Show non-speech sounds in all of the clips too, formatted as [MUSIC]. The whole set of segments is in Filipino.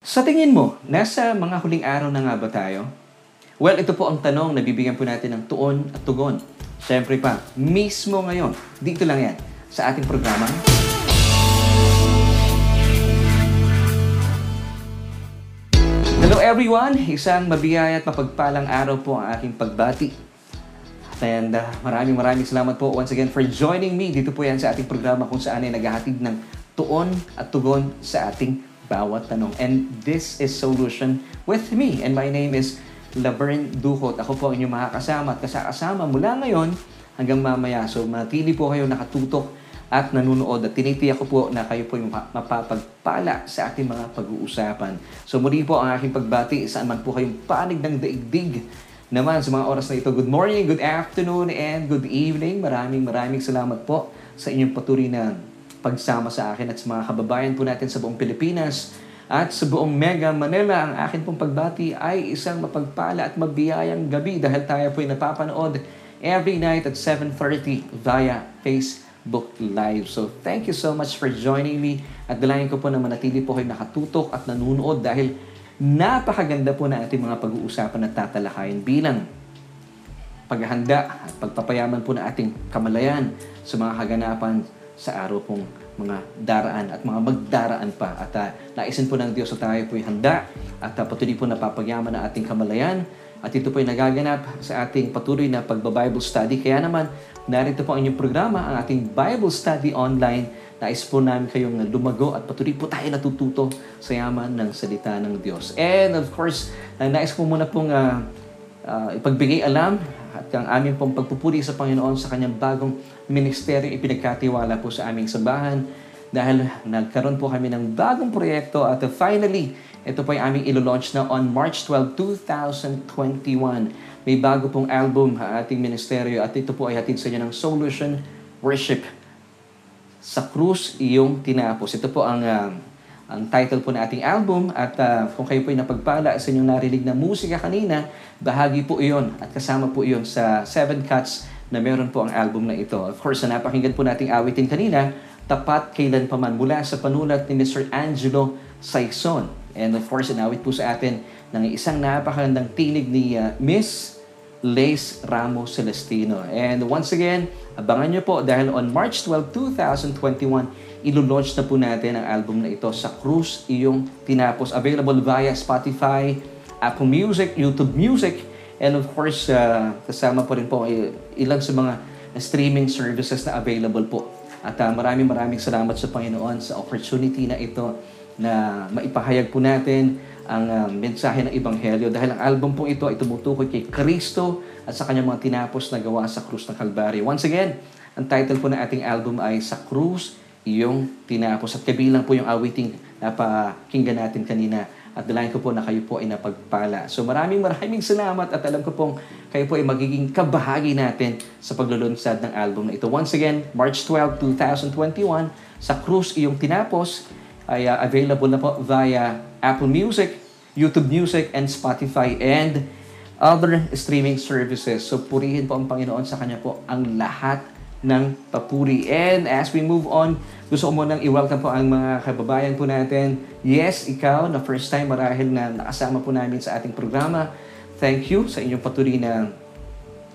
Sa tingin mo, nasa mga huling araw na nga ba tayo? Well, ito po ang tanong na bibigyan po natin ng tuon at tugon. Siyempre pa, mismo ngayon, dito lang yan, sa ating programa. Hello everyone! Isang mabiyaya at mapagpalang araw po ang aking pagbati. And uh, maraming maraming salamat po once again for joining me. Dito po yan sa ating programa kung saan ay naghahatid ng tuon at tugon sa ating bawat tanong. And this is Solution with me. And my name is Laverne Duhot. Ako po ang inyong makakasama at kasakasama mula ngayon hanggang mamaya. So matili po kayo nakatutok at nanonood at tinitiyak ko po na kayo po yung mapapagpala sa ating mga pag-uusapan. So muli po ang aking pagbati saan man po kayong panig ng daigdig naman sa mga oras na ito. Good morning, good afternoon, and good evening. Maraming maraming salamat po sa inyong patuloy na pagsama sa akin at sa mga kababayan po natin sa buong Pilipinas at sa buong Mega Manila. Ang akin pong pagbati ay isang mapagpala at mabiyayang gabi dahil tayo po ay napapanood every night at 7.30 via Facebook Live. So thank you so much for joining me at dalayan ko po na manatili po kayo nakatutok at nanunood dahil napakaganda po na ating mga pag-uusapan at tatalakayin bilang paghahanda at pagpapayaman po ng ating kamalayan sa mga kaganapan sa araw pong mga daraan at mga magdaraan pa. At uh, naisin po ng Diyos na tayo po'y handa at uh, patuloy po napapagyaman ang ating kamalayan. At ito po'y nagaganap sa ating patuloy na pagba-Bible study. Kaya naman, narito po ang inyong programa, ang ating Bible study online. Nais po namin kayong lumago at patuloy po tayo natututo sa yaman ng salita ng Diyos. And of course, uh, nais ko muna pong uh, uh, ipagbigay alam at ang aming pong pagpupuri sa Panginoon sa kanyang bagong ministeryo ipinagkatiwala po sa aming sambahan dahil nagkaroon po kami ng bagong proyekto at finally, ito po ay aming ilo-launch na on March 12, 2021. May bago pong album ang ating ministeryo at ito po ay hatid sa inyo ng Solution Worship. Sa krus iyong tinapos. Ito po ang uh, ang title po ng ating album at uh, kung kayo po ay napagpala sa inyong narinig na musika kanina, bahagi po iyon at kasama po iyon sa Seven Cuts na meron po ang album na ito. Of course, na napakinggan po nating awitin kanina, Tapat Kailan Paman mula sa panulat ni Mr. Angelo Saison. And of course, inawit po sa atin ng isang napakagandang tinig ni uh, Miss Lace Ramos Celestino. And once again, abangan nyo po dahil on March 12, 2021, ilo-launch na po natin ang album na ito sa Cruz Iyong Tinapos. Available via Spotify, Apple Music, YouTube Music, and of course, uh, kasama po rin po ilan sa mga streaming services na available po. At uh, maraming maraming salamat sa Panginoon sa opportunity na ito na maipahayag po natin ang uh, mensahe ng Ebanghelyo dahil ang album po ito ay tumutukoy kay Kristo at sa kanyang mga tinapos na gawa sa krus ng Kalbaryo. Once again, ang title po ng ating album ay Sa Krus iyong tinapos. At kabilang po yung awiting na pakinggan natin kanina. At dalayan ko po na kayo po ay napagpala. So maraming maraming salamat at alam ko pong kayo po ay magiging kabahagi natin sa paglulunsad ng album na ito. Once again, March 12, 2021, sa Cruz Iyong Tinapos ay uh, available na po via Apple Music, YouTube Music, and Spotify, and other streaming services. So purihin po ang Panginoon sa Kanya po ang lahat ng papuri. And as we move on, gusto ko munang i-welcome po ang mga kababayan po natin. Yes, ikaw na first time marahil na nakasama po namin sa ating programa. Thank you sa inyong patuloy na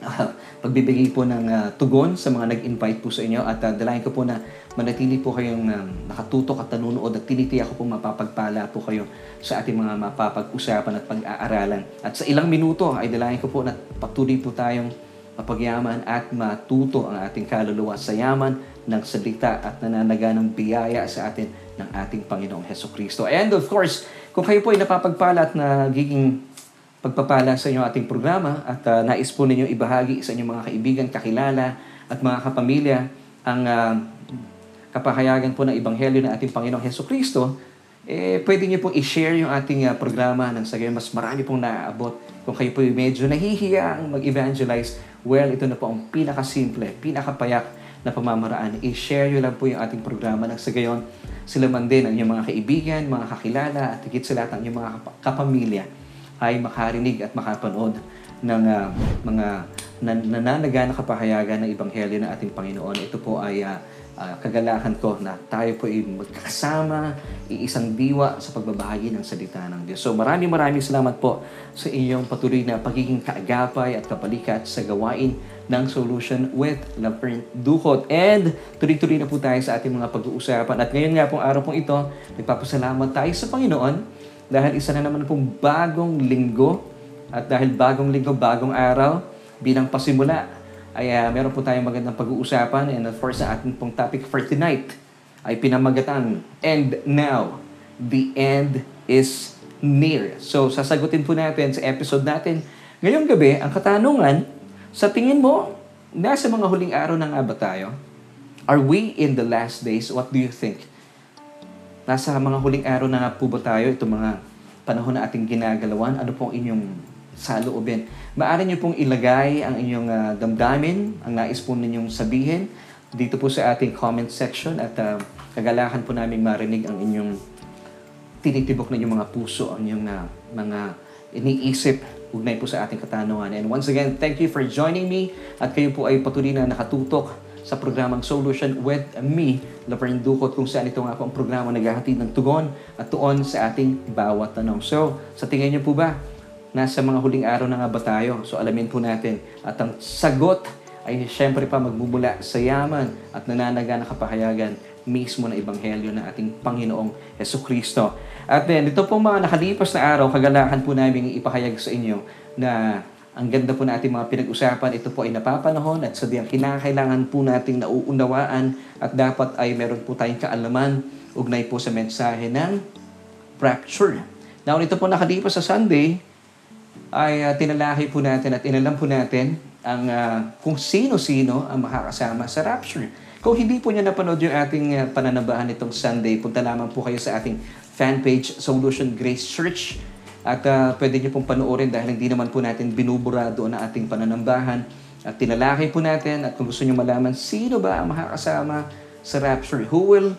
uh, pagbibigay po ng uh, tugon sa mga nag-invite po sa inyo at uh, dalayan ko po na manatili po kayong um, nakatutok at nanunood at tinitiyak ko po mapapagpala po kayo sa ating mga mapapag-usapan at pag-aaralan. At sa ilang minuto ay dalayan ko po na patuloy po tayong mapagyaman at matuto ang ating kaluluwa sa yaman ng salita at nananaga ng biyaya sa atin ng ating Panginoong Heso Kristo. And of course, kung kayo po ay napapagpala at nagiging pagpapala sa inyong ating programa at uh, nais po ninyo ibahagi sa inyong mga kaibigan, kakilala at mga kapamilya ang uh, kapahayagan po ng Ebanghelyo ng ating Panginoong Heso Kristo, eh, pwede niyo pong i-share yung ating uh, programa nang sa mas marami pong naaabot. Kung kayo po medyo nahihiya ang mag-evangelize, well, ito na po ang pinakasimple, pinakapayak na pamamaraan. I-share nyo lang po yung ating programa nang sa gayon, sila man din ang inyong mga kaibigan, mga kakilala, at higit sa lahat ang inyong mga kap- kapamilya ay makarinig at makapanood ng uh, mga nan- nananaga na kapahayagan ng Ebanghelyo ng ating Panginoon. Ito po ay uh, ah, kagalakan ko na tayo po ay magkakasama, iisang diwa sa pagbabahagi ng salita ng Diyos. So maraming maraming salamat po sa inyong patuloy na pagiging kaagapay at kapalikat sa gawain ng Solution with Laverne Duhot. And tuloy-tuloy na po tayo sa ating mga pag-uusapan. At ngayon nga pong araw pong ito, nagpapasalamat tayo sa Panginoon dahil isa na naman pong bagong linggo at dahil bagong linggo, bagong araw, bilang pasimula, ay uh, meron po tayong magandang pag-uusapan. And of course, sa ating pong topic for tonight ay pinamagatan. And now, the end is near. So, sasagutin po natin sa episode natin. Ngayong gabi, ang katanungan, sa tingin mo, nasa mga huling araw na nga ba tayo? Are we in the last days? What do you think? Nasa mga huling araw na nga po ba tayo? Itong mga panahon na ating ginagalawan? Ano pong inyong sa loobin. Maaari niyo pong ilagay ang inyong uh, damdamin, ang nais po ninyong sabihin dito po sa ating comment section at uh, kagalakan po namin marinig ang inyong tinitibok na inyong mga puso, ang inyong uh, mga iniisip ugnay po sa ating katanungan. And once again, thank you for joining me at kayo po ay patuloy na nakatutok sa programang Solution with me, Laverne Ducot, kung saan ito nga po ang programa naghahatid ng tugon at tuon sa ating bawat tanong. So, sa tingin niyo po ba, nasa mga huling araw na nga ba tayo? So alamin po natin. At ang sagot ay siyempre pa magmumula sa yaman at nananaga na kapahayagan mismo na ebanghelyo ng ating Panginoong Yeso Kristo. At then, ito po mga nakalipas na araw, kagalakan po namin ipahayag sa inyo na ang ganda po natin mga pinag-usapan, ito po ay napapanahon at sadyang kinakailangan po nating nauunawaan at dapat ay meron po tayong kaalaman ugnay po sa mensahe ng rapture. Now, ito po nakalipas sa Sunday, ay uh, tinalaki po natin at inalam po natin ang uh, kung sino-sino ang makakasama sa rapture. Kung hindi po niya napanood yung ating uh, pananabahan itong Sunday, punta lamang po kayo sa ating fan page Solution Grace Church at uh, pwede niyo pong panoorin dahil hindi naman po natin binubura doon ang ating pananambahan. At tinalaki po natin at kung gusto niyo malaman sino ba ang makakasama sa rapture, who will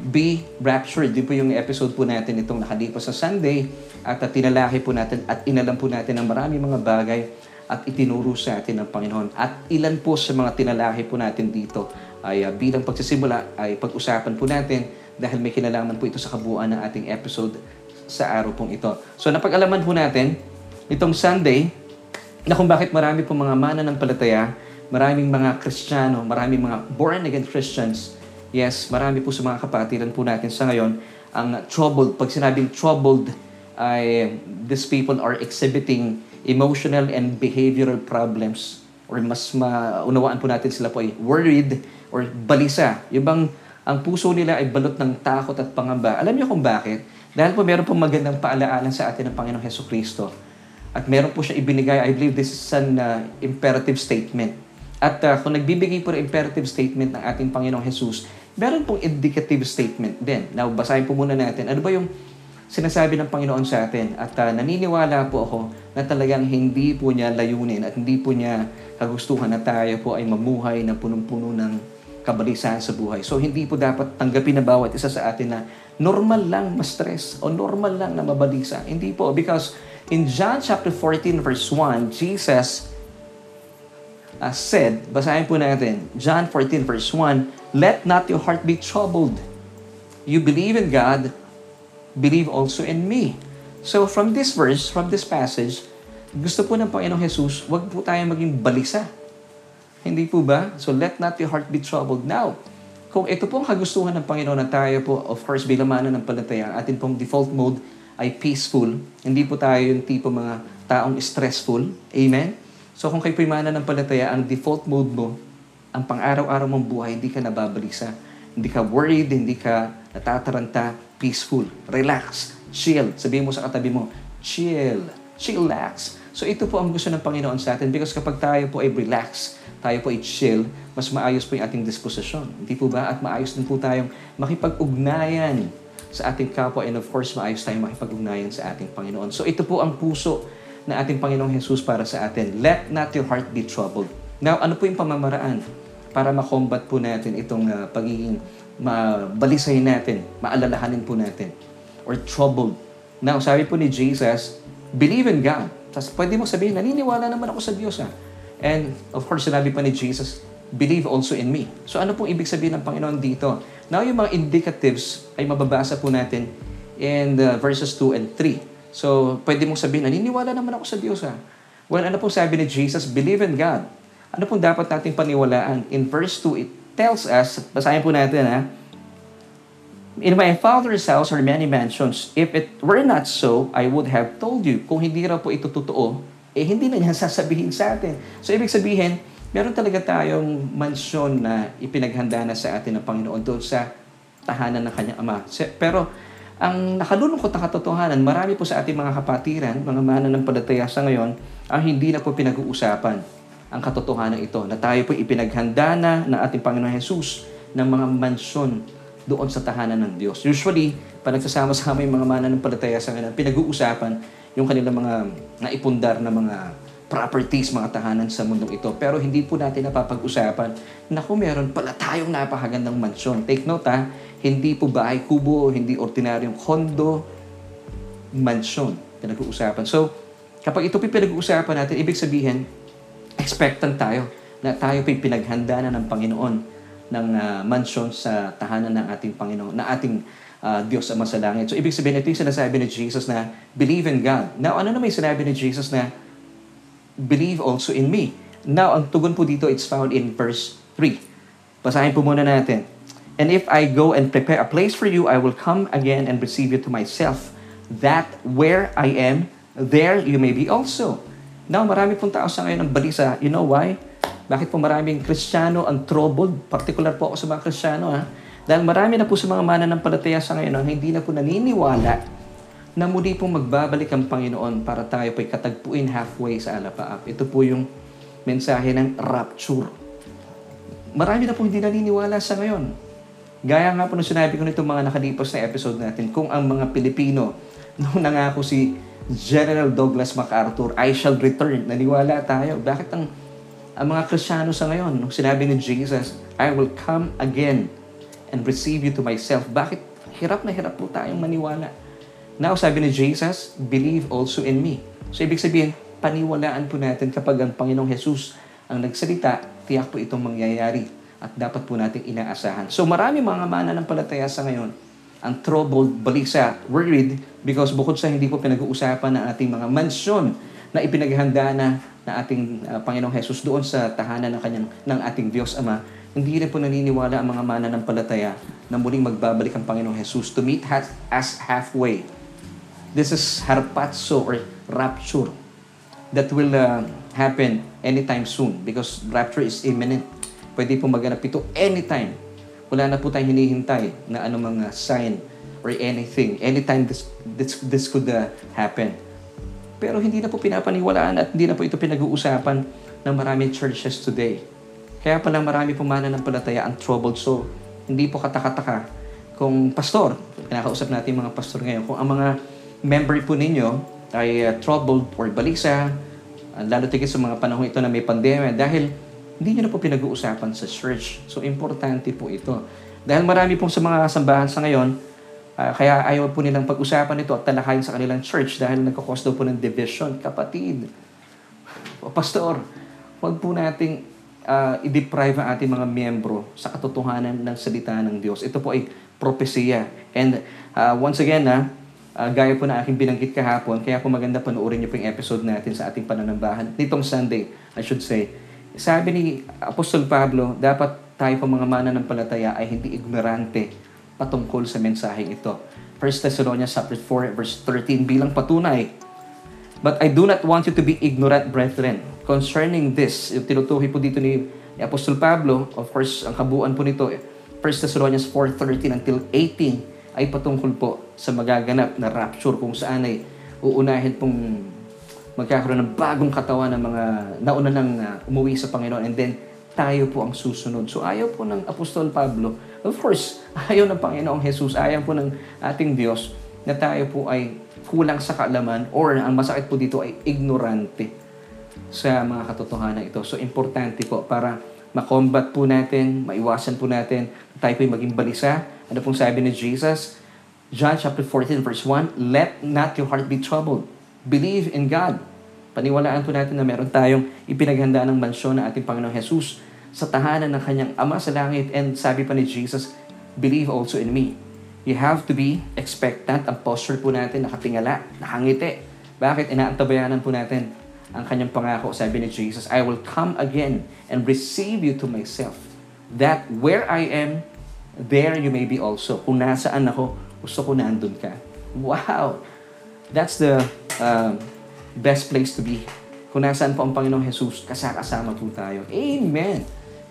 be raptured. Di po yung episode po natin itong nakalipas sa Sunday at uh, tinalaki po natin at inalam po natin ang marami mga bagay at itinuro sa atin ng Panginoon. At ilan po sa mga tinalaki po natin dito ay uh, bilang pagsisimula ay pag-usapan po natin dahil may kinalaman po ito sa kabuuan ng ating episode sa araw pong ito. So napag-alaman po natin itong Sunday na kung bakit marami po mga mana ng palataya, maraming mga Kristiyano, maraming mga born-again Christians Yes, marami po sa mga kapatiran po natin sa ngayon ang troubled. Pag sinabing troubled, ay these people are exhibiting emotional and behavioral problems or mas maunawaan po natin sila po ay worried or balisa. Yung bang ang puso nila ay balot ng takot at pangamba. Alam niyo kung bakit? Dahil po meron po magandang paalaala sa atin ng Panginoong Heso Kristo. At meron po siya ibinigay, I believe this is an uh, imperative statement. At uh, kung nagbibigay po ng imperative statement ng ating Panginoong Jesus, meron pong indicative statement din. Now, basahin po muna natin. Ano ba yung sinasabi ng Panginoon sa atin? At uh, naniniwala po ako na talagang hindi po niya layunin at hindi po niya kagustuhan na tayo po ay mamuhay na punong-puno ng kabalisahan sa buhay. So, hindi po dapat tanggapin na bawat isa sa atin na normal lang ma-stress o normal lang na mabalisa. Hindi po. Because in John chapter 14 verse 1, Jesus uh, said, basahin po natin, John 14 verse 1, Let not your heart be troubled. You believe in God, believe also in me. So from this verse, from this passage, gusto po ng Panginoong Jesus, wag po tayo maging balisa. Hindi po ba? So let not your heart be troubled. Now, kung ito po ang kagustuhan ng Panginoon na tayo po, of course, bilang mana ng palataya, atin pong default mode ay peaceful. Hindi po tayo yung tipo mga taong stressful. Amen? So kung kayo po mana ng palataya, ang default mode mo ang pang-araw-araw mong buhay, hindi ka nababalisa. Hindi ka worried, hindi ka natataranta, peaceful, relax, chill. Sabihin mo sa katabi mo, chill, chillax. So ito po ang gusto ng Panginoon sa atin because kapag tayo po ay relax, tayo po ay chill, mas maayos po yung ating disposisyon. Hindi po ba? At maayos din po tayong makipag-ugnayan sa ating kapwa and of course maayos tayong makipag-ugnayan sa ating Panginoon. So ito po ang puso na ating Panginoong Jesus para sa atin. Let not your heart be troubled. Now, ano po yung pamamaraan? para makombat po natin itong uh, pagiging mabalisay natin, maalalahanin po natin, or troubled. Now, sabi po ni Jesus, believe in God. Tapos pwede mo sabihin, naniniwala naman ako sa Diyos. Ha? And of course, sinabi pa ni Jesus, believe also in me. So ano pong ibig sabihin ng Panginoon dito? Now yung mga indicatives ay mababasa po natin in the verses 2 and 3. So pwede mong sabihin, naniniwala naman ako sa Diyos ha. Well, ano pong sabi ni Jesus? Believe in God. Ano pong dapat nating paniwalaan? In verse 2, it tells us, basahin po natin ha, In my Father's house are many mansions. If it were not so, I would have told you. Kung hindi raw po ito totoo, eh hindi na niya [LAUGHS] sasabihin sa atin. So ibig sabihin, meron talaga tayong mansyon na ipinaghanda na sa atin ng Panginoon doon sa tahanan ng kanyang Ama. Pero ang nakalulungkot na katotohanan, marami po sa ating mga kapatiran, mga mananampalataya sa ngayon, ang hindi na po pinag-uusapan ang katotohanan ito na tayo po ipinaghanda na ng ating Panginoon Jesus ng mga mansyon doon sa tahanan ng Diyos. Usually, pag nagsasama-sama yung mga mananampalataya sa ngayon, pinag-uusapan yung kanilang mga naipundar na mga properties, mga tahanan sa mundong ito. Pero hindi po natin napapag-usapan na kung meron pala tayong napakagandang mansyon. Take note ha, hindi po bahay kubo, hindi ordinaryong kondo, mansyon pinag-uusapan. So, kapag ito pinag-uusapan natin, ibig sabihin, expectant tayo na tayo pinaghanda na ng Panginoon ng uh, mansyon sa tahanan ng ating Panginoon, na ating uh, Diyos Ama sa langit. So, ibig sabihin, ito yung sinasabi ni Jesus na believe in God. Now, ano naman yung sinabi ni Jesus na believe also in me? Now, ang tugon po dito, it's found in verse 3. Basahin po muna natin. And if I go and prepare a place for you, I will come again and receive you to myself, that where I am, there you may be also. Now, marami pong tao sa ngayon ang balisa. You know why? Bakit po maraming Kristiyano ang troubled? Particular po ako sa mga Kristiyano ha. Dahil marami na po sa mga mananampalataya sa ngayon ang hindi na po naniniwala na muli pong magbabalik ang Panginoon para tayo po'y katagpuin halfway sa alapaap. Ito po yung mensahe ng rapture. Marami na po hindi naniniwala sa ngayon. Gaya nga po nung sinabi ko nito mga nakalipas na episode natin, kung ang mga Pilipino, [LAUGHS] nung nangako si General Douglas MacArthur, I shall return, naniwala tayo. Bakit ang ang mga Kristiyano sa ngayon, nung sinabi ni Jesus, I will come again and receive you to myself. Bakit hirap na hirap po tayong maniwala? Now, sabi ni Jesus, believe also in me. So, ibig sabihin, paniwalaan po natin kapag ang Panginoong Jesus ang nagsalita, tiyak po itong mangyayari at dapat po natin inaasahan. So, marami mga mananampalataya sa ngayon ang troubled, balisa, worried because bukod sa hindi po pinag-uusapan ng ating mga mansyon na ipinaghanda na na ating uh, Panginoong Jesus doon sa tahanan ng kanyang ng ating Diyos Ama, hindi rin po naniniwala ang mga mananampalataya na muling magbabalik ang Panginoong Jesus to meet us halfway. This is harpazo or rapture that will uh, happen anytime soon because rapture is imminent. Pwede po maganap ito anytime. Wala na po tayong hinihintay na anumang uh, sign or anything. Anytime this, this, this could uh, happen. Pero hindi na po pinapaniwalaan at hindi na po ito pinag-uusapan ng maraming churches today. Kaya pala marami po mananampalataya ang troubled. So, hindi po katakataka kung pastor, kinakausap natin mga pastor ngayon, kung ang mga member po ninyo ay uh, troubled or balisa, uh, lalo tigit sa mga panahon ito na may pandemya, dahil hindi nyo na po pinag-uusapan sa church. So, importante po ito. Dahil marami pong sa mga sambahan sa ngayon, Uh, kaya ayaw po nilang pag-usapan ito at talakayin sa kanilang church dahil nagkakos daw po ng division. Kapatid, o pastor, wag po nating uh, i-deprive ang ating mga miyembro sa katotohanan ng salita ng Diyos. Ito po ay propesya. And uh, once again, na uh, gaya po na aking binanggit kahapon, kaya po maganda panoorin niyo po yung episode natin sa ating pananambahan. Nitong Sunday, I should say. Sabi ni Apostol Pablo, dapat tayo po mga mananampalataya ay hindi ignorante patungkol sa mensaheng ito. 1 Thessalonians chapter 4 verse 13 bilang patunay. But I do not want you to be ignorant, brethren, concerning this. Yung tinutukoy po dito ni, ni Apostol Pablo, of course, ang kabuuan po nito, 1 Thessalonians 4.13 until 18, ay patungkol po sa magaganap na rapture kung saan ay uunahin pong magkakaroon ng bagong katawan ng mga nauna nang uh, umuwi sa Panginoon and then tayo po ang susunod. So ayaw po ng Apostol Pablo, of course, [LAUGHS] ayaw ng Panginoong Jesus, ayaw po ng ating Diyos na tayo po ay kulang sa kaalaman or ang masakit po dito ay ignorante sa mga katotohanan ito. So importante po para makombat po natin, maiwasan po natin, tayo po ay maging balisa. Ano pong sabi ni Jesus? John chapter 14 verse 1, Let not your heart be troubled. Believe in God. Paniwalaan po natin na meron tayong ipinaghanda ng mansyon ng ating Panginoong Jesus sa tahanan ng kanyang Ama sa langit. And sabi pa ni Jesus, believe also in me. You have to be expectant. Ang posture po natin, nakatingala, nakangiti. Bakit? Inaantabayanan po natin ang kanyang pangako. Sabi ni Jesus, I will come again and receive you to myself. That where I am, there you may be also. Kung nasaan ako, gusto ko nandun ka. Wow! That's the uh, best place to be. Kung nasaan po ang Panginoong Jesus, kasakasama po tayo. Amen!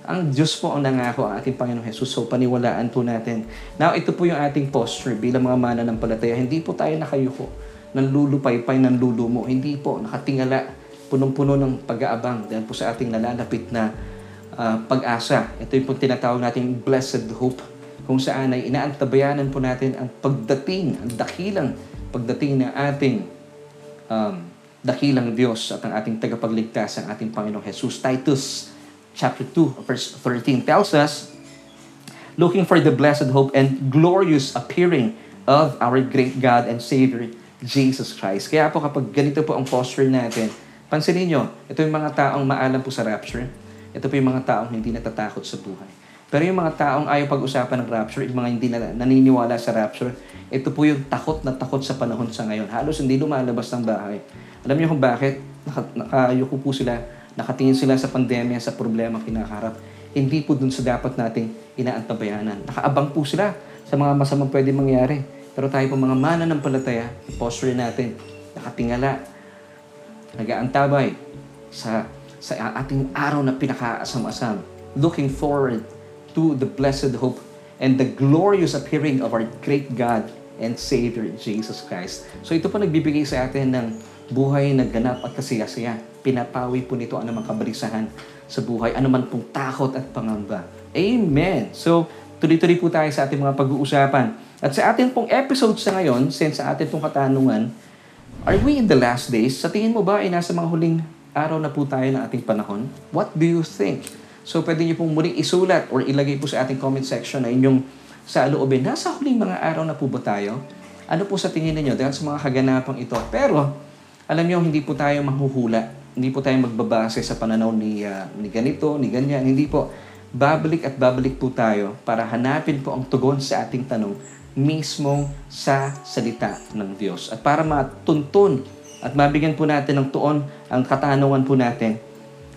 Ang Diyos po ang nangako ang ating Panginoong Jesus. So, paniwalaan po natin. Now, ito po yung ating posture bilang mga mana ng palataya. Hindi po tayo nakayuko, nanlulupaypay, nanlulumo. Hindi po, nakatingala, punong-puno ng pag-aabang dahil po sa ating nalalapit na uh, pag-asa. Ito yung tinatawag nating blessed hope kung saan ay inaantabayanan po natin ang pagdating, ang dakilang pagdating ng ating um, dakilang Diyos at ang ating tagapagligtas, ang ating Panginoong Jesus. Titus chapter 2, verse 13 tells us, looking for the blessed hope and glorious appearing of our great God and Savior, Jesus Christ. Kaya po kapag ganito po ang posture natin, pansinin nyo, ito yung mga taong maalam po sa rapture. Ito po yung mga taong hindi natatakot sa buhay. Pero yung mga taong ayaw pag-usapan ng rapture, yung mga hindi na, naniniwala sa rapture, ito po yung takot na takot sa panahon sa ngayon. Halos hindi lumalabas ng bahay. Alam niyo kung bakit? Nakayuko po sila Nakatingin sila sa pandemya, sa problema kinakaharap. Hindi po dun sa dapat nating inaantabayanan. Nakaabang po sila sa mga masamang pwede mangyari. Pero tayo po mga mana ng palataya, posture natin, nakatingala, nagaantabay sa, sa ating araw na pinakaasam-asam. Looking forward to the blessed hope and the glorious appearing of our great God and Savior Jesus Christ. So ito po nagbibigay sa atin ng buhay na ganap at kasiyasiya. Pinapawi po nito ang anumang kabalisahan sa buhay, anuman pong takot at pangamba. Amen! So, tuloy-tuloy po tayo sa ating mga pag-uusapan. At sa ating pong episode sa ngayon, since sa ating pong katanungan, are we in the last days? Sa tingin mo ba ay nasa mga huling araw na po tayo ng ating panahon? What do you think? So, pwede niyo pong muling isulat or ilagay po sa ating comment section na inyong sa loobin. Nasa huling mga araw na po ba tayo? Ano po sa tingin niyo dahil sa mga kaganapang ito? Pero, alam niyo, hindi po tayo mahuhula. Hindi po tayo magbabase sa pananaw ni, uh, ni ganito, ni ganyan. Hindi po. Babalik at babalik po tayo para hanapin po ang tugon sa ating tanong mismo sa salita ng Diyos. At para matuntun at mabigyan po natin ng tuon ang katanungan po natin,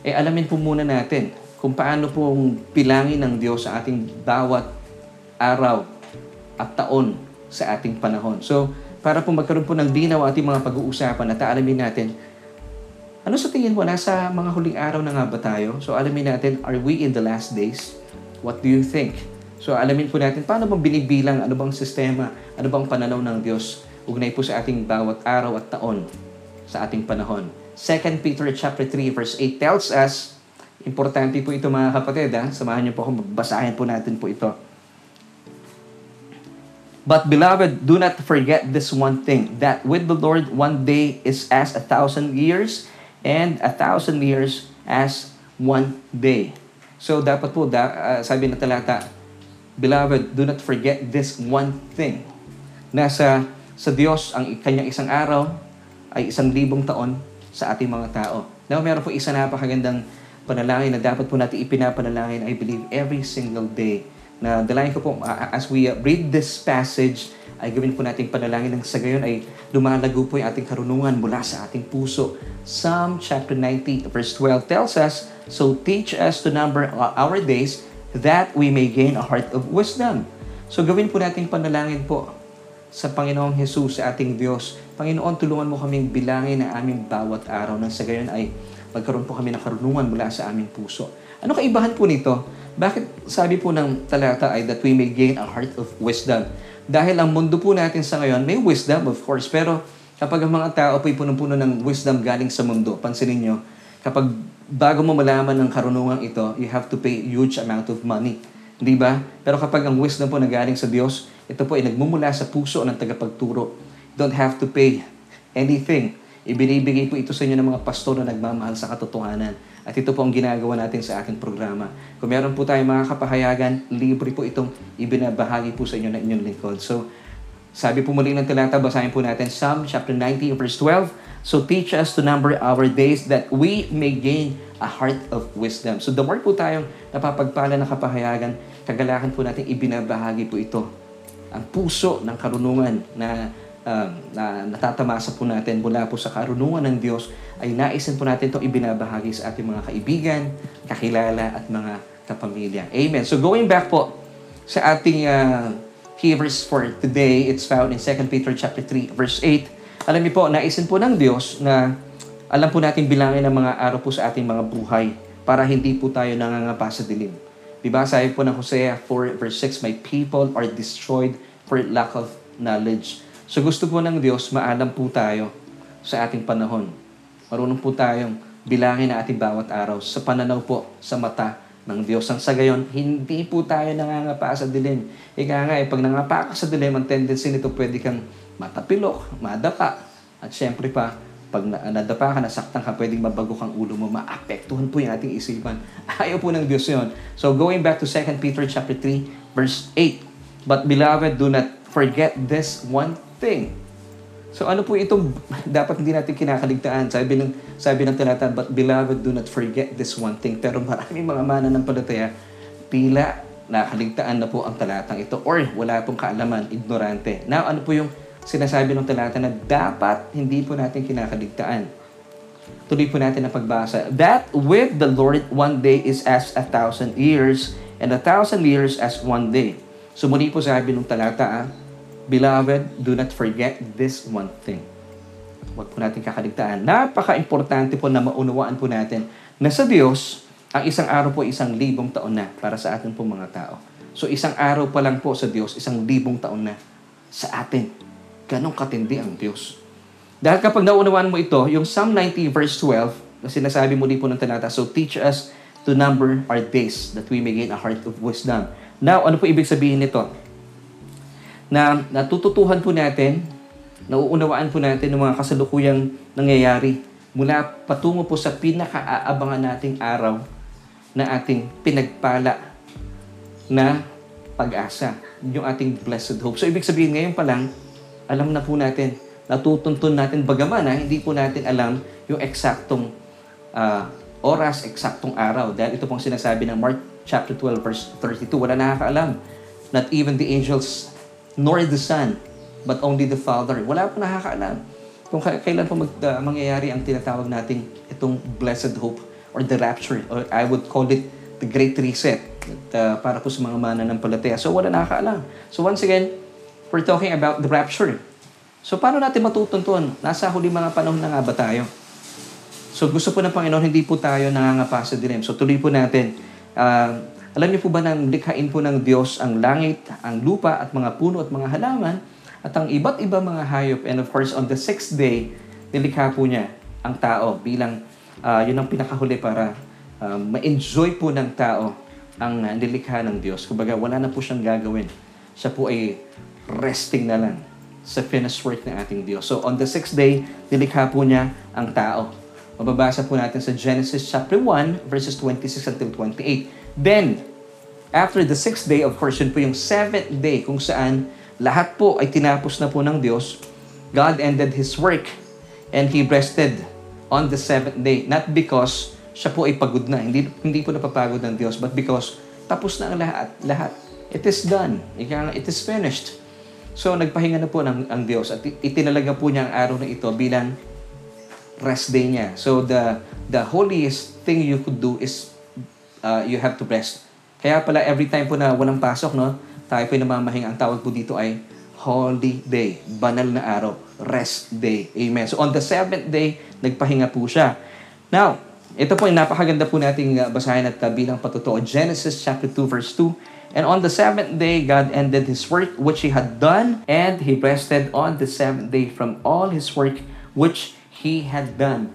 eh alamin po muna natin kung paano pong pilangin ng Diyos sa ating bawat araw at taon sa ating panahon. So, para po magkaroon po ng dinaw ating mga pag-uusapan at alamin natin, ano sa tingin mo, nasa mga huling araw na nga ba tayo? So alamin natin, are we in the last days? What do you think? So alamin po natin, paano bang binibilang, ano bang sistema, ano bang pananaw ng Diyos, ugnay po sa ating bawat araw at taon sa ating panahon. 2 Peter chapter 3 verse 8 tells us, importante po ito mga kapatid, ha? samahan niyo po ako, magbasahin po natin po ito. But beloved, do not forget this one thing, that with the Lord one day is as a thousand years, and a thousand years as one day. So dapat po, da, uh, sabi na talata, Beloved, do not forget this one thing. Nasa sa Diyos, ang kanyang isang araw ay isang libong taon sa ating mga tao. Now, meron po isa napakagandang panalangin na dapat po natin ipinapanalangin, I believe, every single day na dalayan ko po, as we uh, read this passage, ay gawin po natin panalangin ng sa gayon ay lumalago po yung ating karunungan mula sa ating puso. Psalm chapter 90 verse 12 tells us, So teach us to number our days that we may gain a heart of wisdom. So gawin po natin panalangin po sa Panginoong Jesus, sa ating Diyos. Panginoon, tulungan mo kaming bilangin ang aming bawat araw nang sa gayon ay magkaroon po kami ng karunungan mula sa aming puso. Ano kaibahan po nito? Bakit sabi po ng talata ay that we may gain a heart of wisdom? Dahil ang mundo po natin sa ngayon, may wisdom of course, pero kapag ang mga tao po'y punong-puno ng wisdom galing sa mundo, pansinin nyo, kapag bago mo malaman ng karunungan ito, you have to pay huge amount of money. Di ba? Pero kapag ang wisdom po na galing sa Diyos, ito po ay nagmumula sa puso ng tagapagturo. You don't have to pay anything. Ibinibigay po ito sa inyo ng mga pastor na nagmamahal sa katotohanan. At ito po ang ginagawa natin sa ating programa. Kung meron po tayong mga kapahayagan, libre po itong ibinabahagi po sa inyo ng inyong lingkod. So, sabi po muli ng talata, basahin po natin Psalm chapter 90 verse 12. So teach us to number our days that we may gain a heart of wisdom. So the more po tayong napapagpala ng kapahayagan, kagalakan po natin ibinabahagi po ito. Ang puso ng karunungan na um, na natatamasa po natin mula po sa karunungan ng Diyos ay naisin po natin itong ibinabahagi sa ating mga kaibigan, kakilala at mga kapamilya. Amen. So going back po sa ating uh, key verse for today, it's found in 2 Peter chapter 3 verse 8. Alam niyo po, naisin po ng Diyos na alam po natin bilangin ang mga araw po sa ating mga buhay para hindi po tayo nangangapa sa dilim. Diba? Sabi po ng Hosea 4 verse 6, My people are destroyed for lack of knowledge. So gusto po ng Diyos, maalam po tayo sa ating panahon. Marunong po tayong bilangin ang ating bawat araw sa pananaw po, sa mata ng Diyos. Ang sa gayon, hindi po tayo nangangapa sa dilim. Ika nga, eh, pag nangapa ka sa dilim, ang tendency nito pwede kang matapilok, madapa. At syempre pa, pag na, nadapa ka, nasaktan ka, pwedeng mabago kang ulo mo, maapektuhan po yung ating isipan. [LAUGHS] Ayaw po ng Diyos yon. So going back to 2 Peter chapter 3, verse 8. But beloved, do not forget this one thing. So ano po itong [LAUGHS] dapat hindi natin kinakaligtaan? Sabi ng, sabi ng talata, but beloved, do not forget this one thing. Pero maraming mga mana ng palataya, tila nakaligtaan na po ang talatang ito or wala pong kaalaman, ignorante. Now, ano po yung sinasabi ng talata na dapat hindi po natin kinakaligtaan. Tuloy po natin ang pagbasa. That with the Lord one day is as a thousand years, and a thousand years as one day. So muli po sabi ng talata, ah, Beloved, do not forget this one thing. Huwag po natin kakaligtaan. Napaka-importante po na maunawaan po natin na sa Diyos, ang isang araw po isang libong taon na para sa atin po mga tao. So isang araw pa lang po sa Diyos, isang libong taon na sa atin. Ganon katindi ang Diyos. Dahil kapag naunawaan mo ito, yung Psalm 90 verse 12, na sinasabi mo din po ng talata, So teach us to number our days that we may gain a heart of wisdom. Now, ano po ibig sabihin nito? Na natututuhan po natin, nauunawaan po natin ng mga kasalukuyang nangyayari mula patungo po sa pinaka-aabangan nating araw na ating pinagpala na pag-asa. Yung ating blessed hope. So, ibig sabihin ngayon pa lang, alam na po natin, natutuntun natin bagaman ha, hindi po natin alam yung eksaktong uh, oras, eksaktong araw. Dahil ito pong sinasabi ng Mark chapter 12 verse 32, wala nakakaalam. Not even the angels nor the Son, but only the Father. Wala po nakakaalam kung kailan po mag, uh, mangyayari ang tinatawag nating itong blessed hope or the rapture or I would call it the great reset at, uh, para po sa mga mananampalataya. So wala nakakaalam. So once again, we're talking about the rapture. So paano natin matutuntun? Nasa huli mga panahon na nga ba tayo? So gusto po ng Panginoon, hindi po tayo nangangapa sa dilim. So tuloy po natin. Uh, alam niyo po ba na likhain po ng Diyos ang langit, ang lupa at mga puno at mga halaman at ang iba't iba mga hayop. And of course, on the sixth day, nilikha po niya ang tao bilang uh, yun ang pinakahuli para uh, ma-enjoy po ng tao ang nilikha ng Diyos. Kumbaga, wala na po siyang gagawin. Siya po ay resting na lang sa finished work ng ating Diyos. So on the sixth day, nilikha po niya ang tao. Mababasa po natin sa Genesis chapter 1, verses 26 until 28. Then, after the sixth day, of course, yun po yung seventh day kung saan lahat po ay tinapos na po ng Diyos. God ended His work and He rested on the seventh day. Not because siya po ay pagod na. Hindi, hindi po napapagod ng Diyos, but because tapos na ang lahat. Lahat. It is done. It is finished. So, nagpahinga na po ng, ang Diyos at itinalaga po niya ang araw na ito bilang rest day niya. So, the, the holiest thing you could do is uh, you have to rest. Kaya pala, every time po na walang pasok, no, tayo po namamahinga. Ang tawag po dito ay holy day. Banal na araw. Rest day. Amen. So, on the seventh day, nagpahinga po siya. Now, ito po yung napakaganda po nating uh, basahin at uh, bilang patutuo. Genesis chapter 2 verse 2. And on the seventh day, God ended His work which He had done, and He rested on the seventh day from all His work which He had done.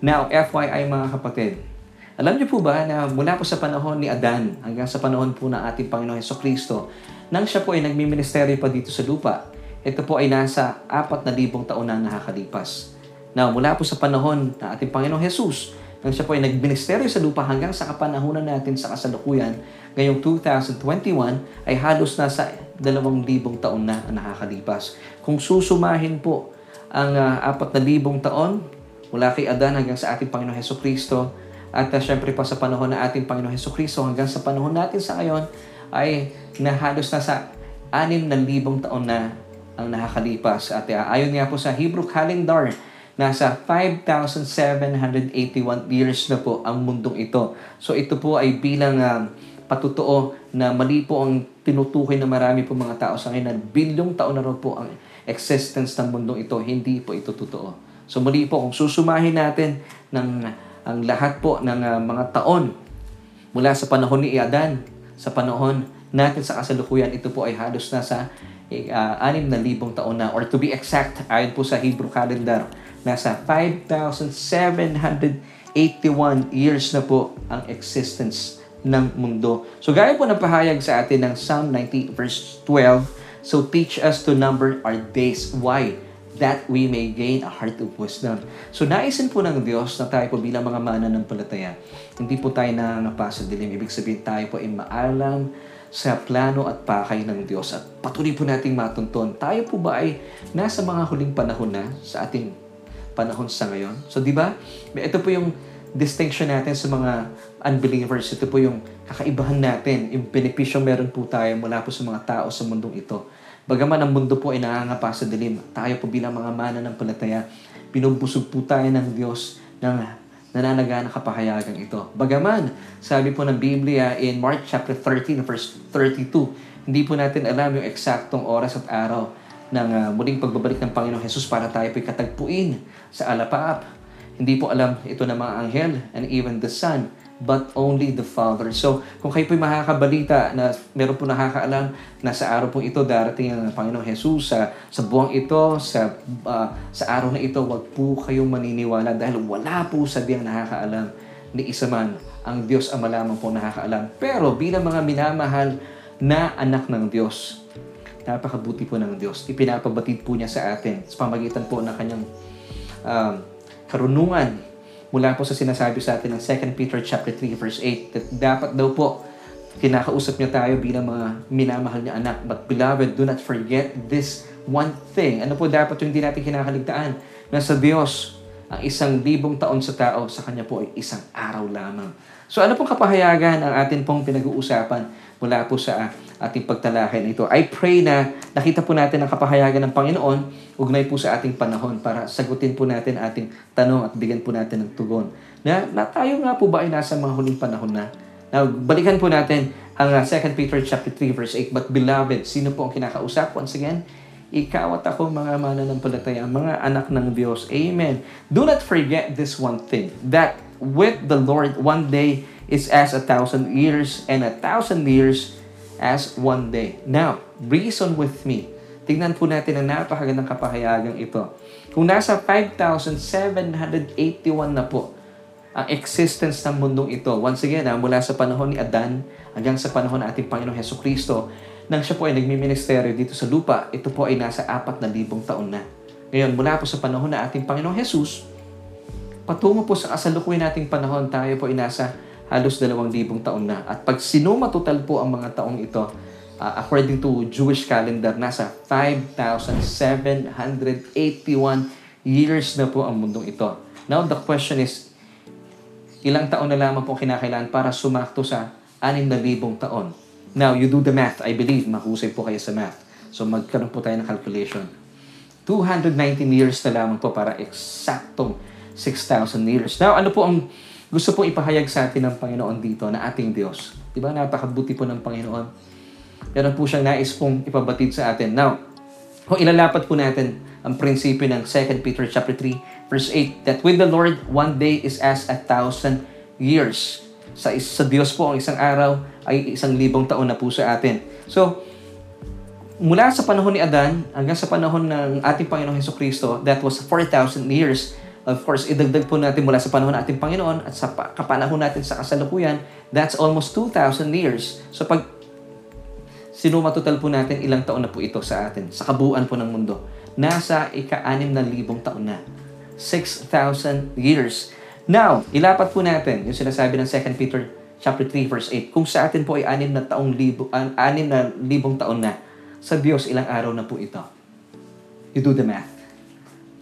Now, FYI mga kapatid, alam niyo po ba na mula po sa panahon ni Adan hanggang sa panahon po ng ating Panginoon Heso Kristo, nang siya po ay nagmiministeryo pa dito sa lupa, ito po ay nasa apat na libong taon na nakakalipas. Now, mula po sa panahon ng ating Panginoong Jesus, nang siya po ay nagministeryo sa lupa hanggang sa kapanahunan natin sa kasalukuyan, ngayong 2021 ay halos nasa dalawang libong taon na nakakalipas. Kung susumahin po ang uh, na libong taon mula kay Adan hanggang sa ating Panginoon Heso Kristo, At uh, syempre pa sa panahon na ating Panginoon Heso Kristo hanggang sa panahon natin sa ngayon ay na sa anim na libong taon na ang nakakalipas. At uh, ayon nga po sa Hebrew calendar, nasa 5,781 years na po ang mundong ito. So ito po ay bilang uh, patutuo na mali po ang tinutukoy na marami po mga tao sa ngayon na bilyong taon na rin po ang existence ng mundong ito. Hindi po ito totoo. So muli po, kung susumahin natin ng ang lahat po ng uh, mga taon mula sa panahon ni Adan, sa panahon natin sa kasalukuyan, ito po ay halos na sa uh, anim na libong taon na. Or to be exact, ayon po sa Hebrew calendar, nasa 5,781 years na po ang existence ng mundo. So gaya po ng pahayag sa atin ng Psalm 90 verse 12, So teach us to number our days. Why? That we may gain a heart of wisdom. So naisin po ng Diyos na tayo po bilang mga mananampalataya. Hindi po tayo nangangapa sa dilim. Ibig sabihin tayo po ay maalam sa plano at pakay ng Diyos at patuloy po nating matunton. Tayo po ba ay nasa mga huling panahon na sa ating panahon sa ngayon? So di ba? Ito po yung distinction natin sa mga unbelievers. Ito po yung kakaibahan natin, yung benepisyo meron po tayo mula po sa mga tao sa mundong ito. Bagaman ang mundo po ay nangangapa sa dilim, tayo po bilang mga mana ng palataya, pinubusog po tayo ng Diyos ng nananaga na kapahayagang ito. Bagaman, sabi po ng Biblia in Mark chapter 13 verse 32, hindi po natin alam yung eksaktong oras at araw ng uh, muling pagbabalik ng Panginoong Jesus para tayo po'y katagpuin sa alapaap. Hindi po alam ito ng mga anghel and even the Son but only the Father. So, kung kayo po'y makakabalita na meron po nakakaalam na sa araw po ito darating ang Panginoong Jesus sa, sa buwang ito, sa, uh, sa araw na ito, wag po kayong maniniwala dahil wala po sa diyang nakakaalam ni isa man ang Diyos ang malamang po nakakaalam. Pero bilang mga minamahal na anak ng Diyos, napakabuti po ng Diyos. Ipinapabatid po niya sa atin sa pamagitan po ng kanyang um, karunungan mula po sa sinasabi sa atin ng 2 Peter chapter 3 verse 8 that dapat daw po kinakausap niya tayo bilang mga minamahal niya anak. But beloved, do not forget this one thing. Ano po dapat yung hindi natin kinakaligtaan? Na sa Diyos, ang isang libong taon sa tao, sa Kanya po ay isang araw lamang. So ano pong kapahayagan ang atin pong pinag-uusapan mula po sa ating pagtalakay nito. I pray na nakita po natin ang kapahayagan ng Panginoon ugnay po sa ating panahon para sagutin po natin ating tanong at bigyan po natin ng tugon. Na, na tayo nga po ba ay nasa mga huling panahon na? Now, balikan po natin ang uh, 2 Peter chapter 3 verse 8. But beloved, sino po ang kinakausap? Once again, ikaw at ako mga mananampalataya, mga anak ng Diyos. Amen. Do not forget this one thing, that with the Lord one day is as a thousand years, and a thousand years as one day. Now, reason with me. Tingnan po natin ang napakagandang kapahayagang ito. Kung nasa 5,781 na po ang existence ng mundong ito, once again, ah, mula sa panahon ni Adan hanggang sa panahon ng ating Panginoong Heso Kristo, nang siya po ay nagmiministeryo dito sa lupa, ito po ay nasa apat na libong taon na. Ngayon, mula po sa panahon na ating Panginoong Jesus, patungo po sa kasalukuyan nating panahon, tayo po ay nasa halos dalawang libong taon na. At pag sinuma total po ang mga taong ito, uh, according to Jewish calendar, nasa 5,781 years na po ang mundong ito. Now, the question is, ilang taon na lamang po kinakailangan para sumakto sa 6,000 taon? Now, you do the math. I believe, mahusay po kayo sa math. So, magkaroon po tayo ng calculation. 219 years na lamang po para eksaktong 6,000 years. Now, ano po ang gusto pong ipahayag sa atin ng Panginoon dito na ating Diyos? Diba? Napakabuti po ng Panginoon. Meron po siyang nais pong ipabatid sa atin. Now, kung ilalapat po natin ang prinsipyo ng 2 Peter chapter 3, verse 8, that with the Lord, one day is as a thousand years. Sa, sa Diyos po, ang isang araw ay isang libong taon na po sa atin. So, mula sa panahon ni Adan hanggang sa panahon ng ating Panginoong Heso Kristo, that was 4,000 years. Of course, idagdag po natin mula sa panahon ng ating Panginoon at sa kapanahon natin sa kasalukuyan, that's almost 2,000 years. So pag sinuma total po natin, ilang taon na po ito sa atin, sa kabuuan po ng mundo. Nasa ika-anim na libong taon na. 6,000 years. Now, ilapat po natin yung sinasabi ng 2 Peter chapter 3 verse 8. Kung sa atin po ay anim na taong libo, anim na libong taon na, sa Diyos ilang araw na po ito. You do the math.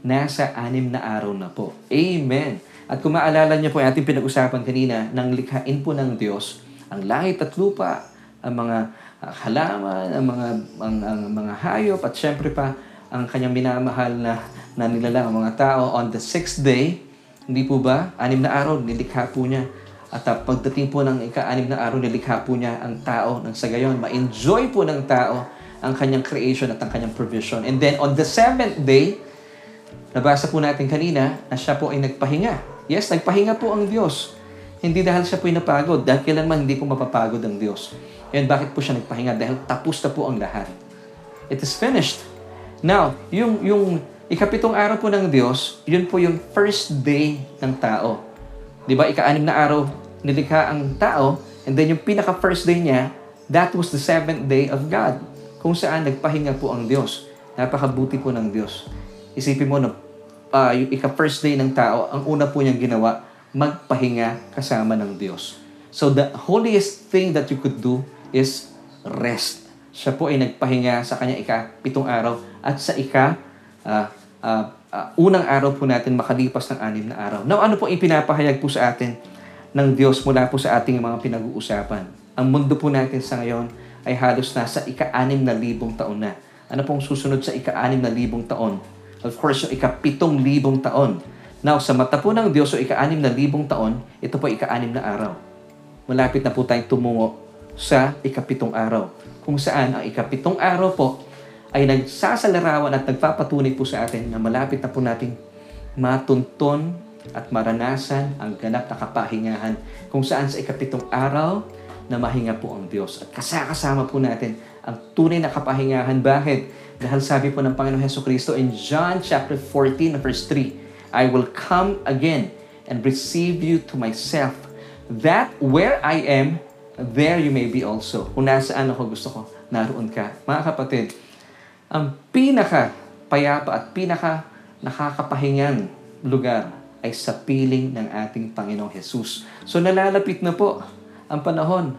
Nasa anim na araw na po. Amen. At kung maalala niyo po yung ating pinag-usapan kanina, nang likhain po ng Diyos, ang langit at lupa, ang mga uh, halaman, ang mga, ang, ang mga hayop, at syempre pa, ang kanyang minamahal na, na nilalang ang mga tao on the sixth day, hindi po ba? Anim na araw, nilikha po niya. At uh, pagdating po ng ika-anim na araw, nilikha po niya ang tao nang sa gayon. Ma-enjoy po ng tao ang kanyang creation at ang kanyang provision. And then on the seventh day, nabasa po natin kanina na siya po ay nagpahinga. Yes, nagpahinga po ang Diyos. Hindi dahil siya po ay napagod, dahil kailanman hindi po mapapagod ang Diyos. And bakit po siya nagpahinga? Dahil tapos na po ang lahat. It is finished. Now, yung, yung ikapitong araw po ng Diyos, yun po yung first day ng tao. Di ba, ika-anim na araw, nilikha ang tao, and then yung pinaka-first day niya, that was the seventh day of God, kung saan nagpahinga po ang Diyos. Napakabuti po ng Diyos. Isipin mo na uh, yung ika-first day ng tao, ang una po niyang ginawa, magpahinga kasama ng Diyos. So the holiest thing that you could do is rest. Siya po ay nagpahinga sa kanya ika-pitong araw at sa ika uh, uh, uh, unang araw po natin makalipas ng anim na araw. Now, ano po ipinapahayag po sa atin ng Diyos mula po sa ating mga pinag-uusapan? Ang mundo po natin sa ngayon ay halos nasa ika-anim na libong taon na. Ano pong susunod sa ika-anim na libong taon? Of course, yung ika-pitong libong taon. Now, sa mata po ng Diyos, o ika-anim na libong taon, ito po ika-anim na araw. Malapit na po tayong tumungo sa ikapitong araw. Kung saan ang ikapitong araw po ay nagsasalarawan at nagpapatunay po sa atin na malapit na po nating matunton at maranasan ang ganap na kapahingahan kung saan sa ikapitong araw na mahinga po ang Diyos. At kasakasama po natin ang tunay na kapahingahan. Bakit? Dahil sabi po ng Panginoon Heso Kristo in John chapter 14 verse 3, I will come again and receive you to myself, that where I am, there you may be also. Kung nasaan ako gusto ko, naroon ka. Mga kapatid, ang pinaka payapa at pinaka nakakapahingang lugar ay sa piling ng ating Panginoong Jesus. So nalalapit na po ang panahon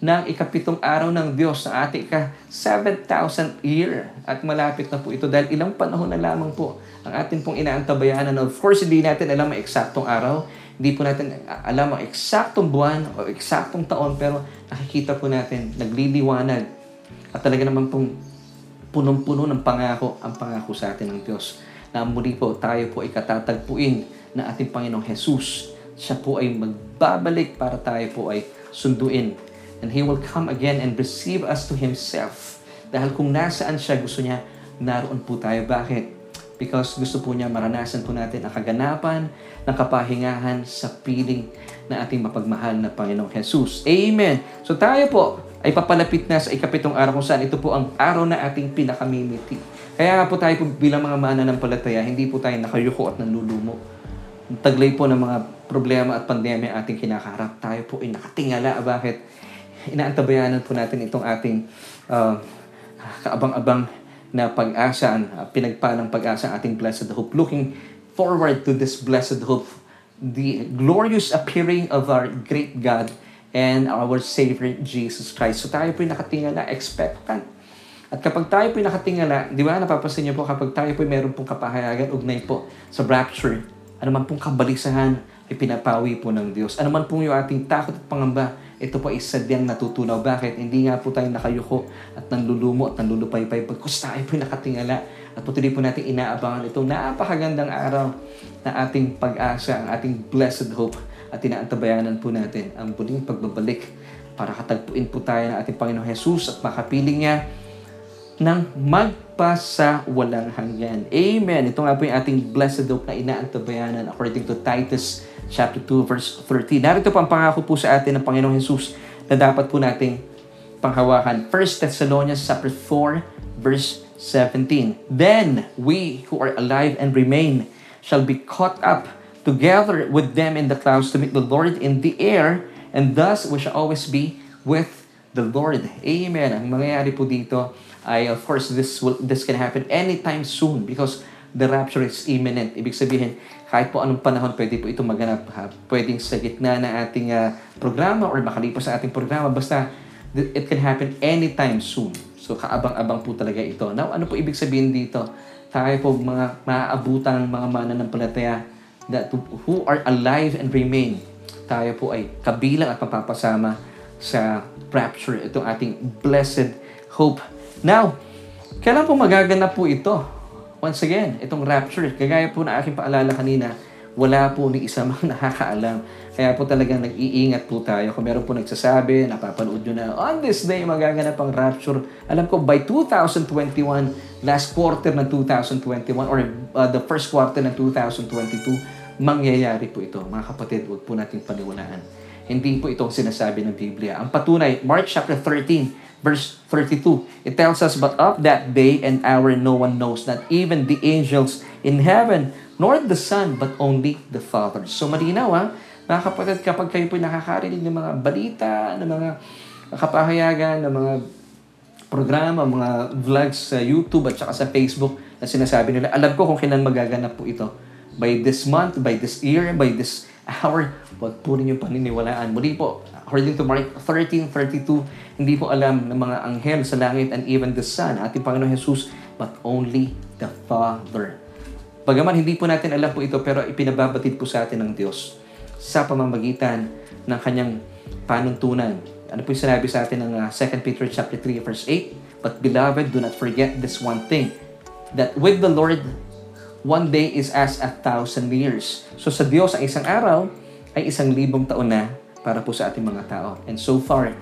ng ikapitong araw ng Diyos sa ating ka 7,000 year at malapit na po ito dahil ilang panahon na lamang po ang ating pong inaantabayanan. Of course, hindi natin alam ang eksaktong araw, hindi po natin alam ang eksaktong buwan o eksaktong taon pero nakikita po natin, nagliliwanag at talaga naman pong punong-puno ng pangako ang pangako sa atin ng Diyos. Na muli po tayo po ay katatagpuin na ating Panginoong Jesus. Siya po ay magbabalik para tayo po ay sunduin. And He will come again and receive us to Himself. Dahil kung nasaan siya, gusto niya, naroon po tayo. Bakit? Because gusto po niya maranasan po natin ang kaganapan ng kapahingahan sa piling na ating mapagmahal na Panginoong Jesus. Amen. So tayo po, ay papalapit na sa ikapitong araw kung saan ito po ang araw na ating pinakamimiti. Kaya po tayo po bilang mga mananampalataya, hindi po tayo nakayuko at nanlulumo. Taglay po ng mga problema at pandemya ating kinakaharap. Tayo po ay nakatingala. Bakit? Inaantabayanan po natin itong ating uh, kaabang-abang na pag-asa, uh, pinagpalang pag-asa ating blessed hope. Looking forward to this blessed hope, the glorious appearing of our great God and our Savior Jesus Christ. So tayo po'y nakatingala, expectant. At kapag tayo po'y nakatingala, di ba, napapansin niyo po, kapag tayo po'y meron pong kapahayagan, ugnay po sa rapture, ano man pong kabalisahan, ay pinapawi po ng Diyos. Ano man pong yung ating takot at pangamba, ito po ay sadyang natutunaw. Bakit? Hindi nga po tayo nakayuko at nanlulumo at nanlulupaypay. Pagkus tayo po'y nakatingala at patuloy po natin inaabangan itong napakagandang araw na ating pag-asa, ang ating blessed hope at tinaantabayanan po natin ang muling pagbabalik para katagpuin po tayo ng ating Panginoong Jesus at makapiling niya ng magpasa walang hanggan. Amen. Ito nga po yung ating blessed hope na inaantabayanan according to Titus chapter 2 verse 13. Narito po ang pangako po sa atin ng Panginoong Jesus na dapat po nating panghawakan. 1 Thessalonians chapter 4 verse 17. Then we who are alive and remain shall be caught up together with them in the clouds to meet the Lord in the air, and thus we shall always be with the Lord. Amen. Ang mangyayari po dito ay, of course, this will, this can happen anytime soon because the rapture is imminent. Ibig sabihin, kahit po anong panahon pwede po ito maganap. Ha? Pwedeng sa gitna ng ating uh, programa or makalipas sa ating programa. Basta, it can happen anytime soon. So, kaabang-abang po talaga ito. Now, ano po ibig sabihin dito? tayo po mga maaabutang mga mananampalataya that who are alive and remain, tayo po ay kabilang at mapapasama sa rapture, itong ating blessed hope. Now, kailan po magaganap po ito? Once again, itong rapture, kagaya po na aking paalala kanina, wala po ni isa mang [LAUGHS] nakakaalam. Kaya po talagang nag-iingat po tayo. Kung meron po nagsasabi, napapanood nyo na, on this day, magaganap ang rapture. Alam ko, by 2021, last quarter ng 2021, or uh, the first quarter ng 2022, mangyayari po ito. Mga kapatid, huwag po natin paniwalaan. Hindi po itong sinasabi ng Biblia. Ang patunay, Mark chapter 13, verse 32, it tells us, But of that day and hour no one knows, not even the angels in heaven, nor the Son, but only the Father. So malinaw ha, mga kapatid, kapag kayo po nakakarinig ng mga balita, ng mga kapahayagan, ng mga programa, mga vlogs sa YouTube at saka sa Facebook na sinasabi nila, alam ko kung kailan magaganap po ito. By this month, by this year, by this hour, huwag po ninyo paniniwalaan. Muli po, according to Mark 13.32, hindi po alam ng mga anghel sa langit and even the Son, ating Panginoon Jesus, but only the Father. Bagaman hindi po natin alam po ito, pero ipinababatid po sa atin ng Diyos sa pamamagitan ng kanyang panuntunan. Ano po yung sinabi sa atin ng uh, 2 Peter chapter 3 verse 8? But beloved, do not forget this one thing, that with the Lord, one day is as a thousand years. So sa Diyos, ang isang araw ay isang libong taon na para po sa ating mga tao. And so far,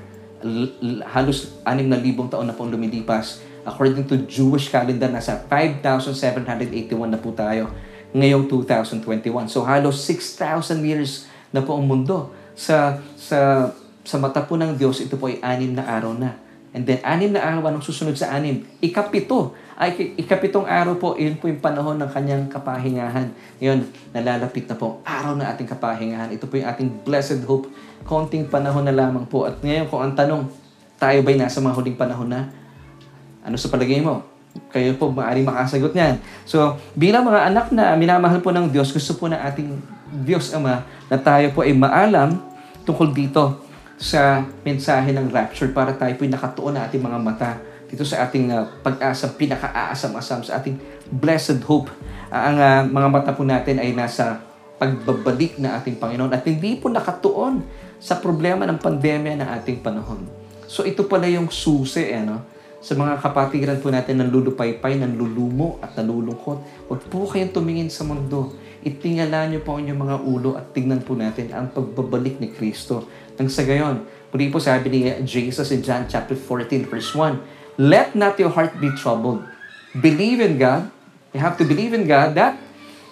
halos anim na libong taon na pong lumilipas. According to Jewish calendar, nasa 5,781 na po tayo ngayong 2021. So halos 6,000 years na po ang mundo. Sa, sa, sa mata po ng Diyos, ito po ay anim na araw na. And then, anim na araw, anong susunod sa anim? Ikapito. Ay, ikapitong araw po, yun po yung panahon ng kanyang kapahingahan. Ngayon, nalalapit na po araw na ating kapahingahan. Ito po yung ating blessed hope. Konting panahon na lamang po. At ngayon, kung ang tanong, tayo ba'y nasa mga huling panahon na? Ano sa palagay mo? Kayo po maaari makasagot niyan. So, bilang mga anak na minamahal po ng Diyos, gusto po na ating Diyos Ama na tayo po ay maalam tungkol dito sa mensahe ng rapture para tayo po ay nakatuon na ating mga mata dito sa ating uh, pag-asa, pinaka-aasam-asam sa ating blessed hope. Uh, ang uh, mga mata po natin ay nasa pagbabalik na ating Panginoon at hindi po nakatuon sa problema ng pandemya ng ating panahon. So ito pala yung susi, eh, no? sa mga kapatiran po natin ng lulupaypay, ng lulumo at nalulungkot. Huwag po kayong tumingin sa mundo. Itingala niyo po ang inyong mga ulo at tingnan po natin ang pagbabalik ni Kristo. Nang sa gayon, muli po sabi ni Jesus in John chapter 14 verse 1, Let not your heart be troubled. Believe in God. You have to believe in God that